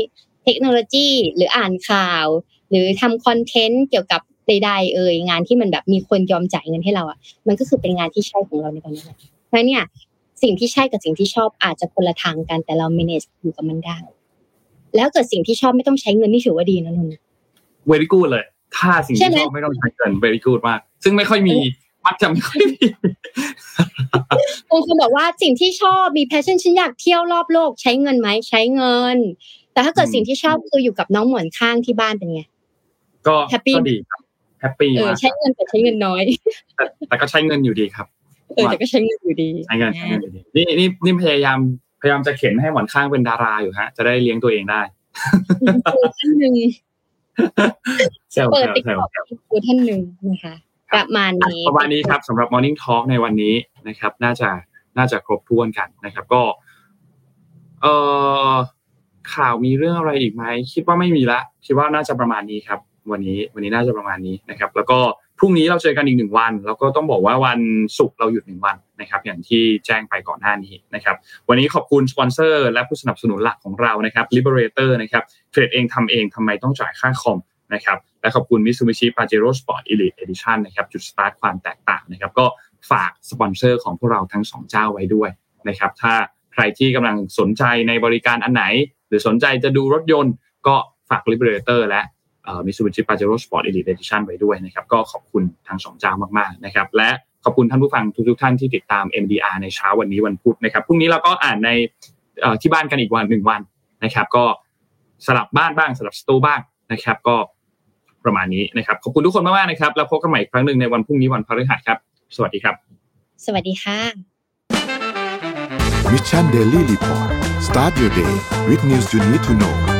เทคโนโลยีหรืออ่านข่าว หรือทำคอนเทนต์เกี่ยวกับใดๆเอ่ยงานที่มันแบบมีคนยอมจ่ายเงินให้เราอะมันก็คือเป็นงานที่ใช่ของเราในตอนนี้เพราะเนี่ย สิ่งที่ใช่กับสิ่งที่ชอบอาจจะคนละทางกันแต่เรา manage อยู่กับมันได้ แล้วเกิดสิ่งที่ชอบไม่ต้องใช้เงินนี่ถือว่าดีนะนนท์ very good เลย ถ้าสิ่งใช่ที่ไหมชอบไม่ต้องใช้เงิน very good มาก ซึ่งไม่ค่อยมีมักจะไม่ค่อยมีบางคนบอกว่าสิ่งที่ชอบมี passion ฉันอยากเที่ยวรอบโลกใช้เงินไหมใช้เงิน แต่ถ้าเกิดอืมสิ่งที่ชอบคืออยู่กับน้องหมอนข้างที่บ้านเป็นไงก็ Happy ก็ดีครับแฮปปี้เออมากใช้เงินแต่ใช้เงินน้อย แต่แต่ก็ใช้เงินอยู่ดีครับ เออแต่ก็ใช้เงินอยู่ดีใช้เงินใช้เงินอยู่ดีนี่นี่นี่พยายามพยายามจะเข็นให้หมอนข้างเป็นดาราอยู่ฮะ จะได้เลี้ยงตัวเองได้ครูท่านหนึ่งเซลเปิดเซลติ๊กเซลต็อกครูท่านหนึ่งนะคะประมาณนี้ประมาณนี้ครับสำหรับ Morning Talk ในวันนี้นะครับ น่าจะน่าจะครบถ้วนกันนะครับ ก็ เอ่อข่าวมีเรื่องอะไรอีกไหมคิดว่าไม่มีละคิดว่าน่าจะประมาณนี้ครับ วันนี้ วันนี้น่าจะประมาณนี้นะครับ แล้วก็ พรุ่งนี้เราเจอกันอีกหนึ่งวัน แล้วก็ต้องบอกว่าวันศุกร์เราหยุดหนึ่งวันนะครับ อย่างที่แจ้งไปก่อนหน้านี้นะครับ วันนี้ขอบคุณสปอนเซอร์และผู้สนับสนุนหลักของเรานะครับ Liberator นะครับเทรดเองทำเองทำไมต้องจ่ายค่าคอมนะครับและขอบคุณ Mitsubishi Pajero Sport Elite Edition นะครับจุดสตาร์ทความแตกต่างนะครับก็ฝากสปอนเซอร์ของพวกเราทั้งสองเจ้าไว้ด้วยนะครับถ้าใครที่กำลังสนใจในบริการอันไหน หรือสนใจจะดูรถยนต์ก็ฝาก Liberator และ เอ่อ Mitsubishi Pajero Sport Elite Edition ไว้ด้วยนะครับก็ขอบคุณทั้งสองเจ้ามากๆนะครับและขอบคุณท่านผู้ฟังทุกๆท่านที่ติดตาม MDR ในเช้าวันนี้วันพุธนะครับพรุ่งนี้เราก็อ่านในเอ่อที่บ้านกันอีกวันหนึ่งวันนะครับ ก็สลับบ้านบ้างสลับสตูบ้างนะครับ ก็ประมาณนี้นะครับ ขอบคุณทุกคนมากๆนะครับ แล้วพบกันใหม่อีกครั้งหนึ่งในวันพรุ่งนี้วันพฤหัสครับ สวัสดีครับ สวัสดีค่ะ Mission Daily Report start your day with news you need to know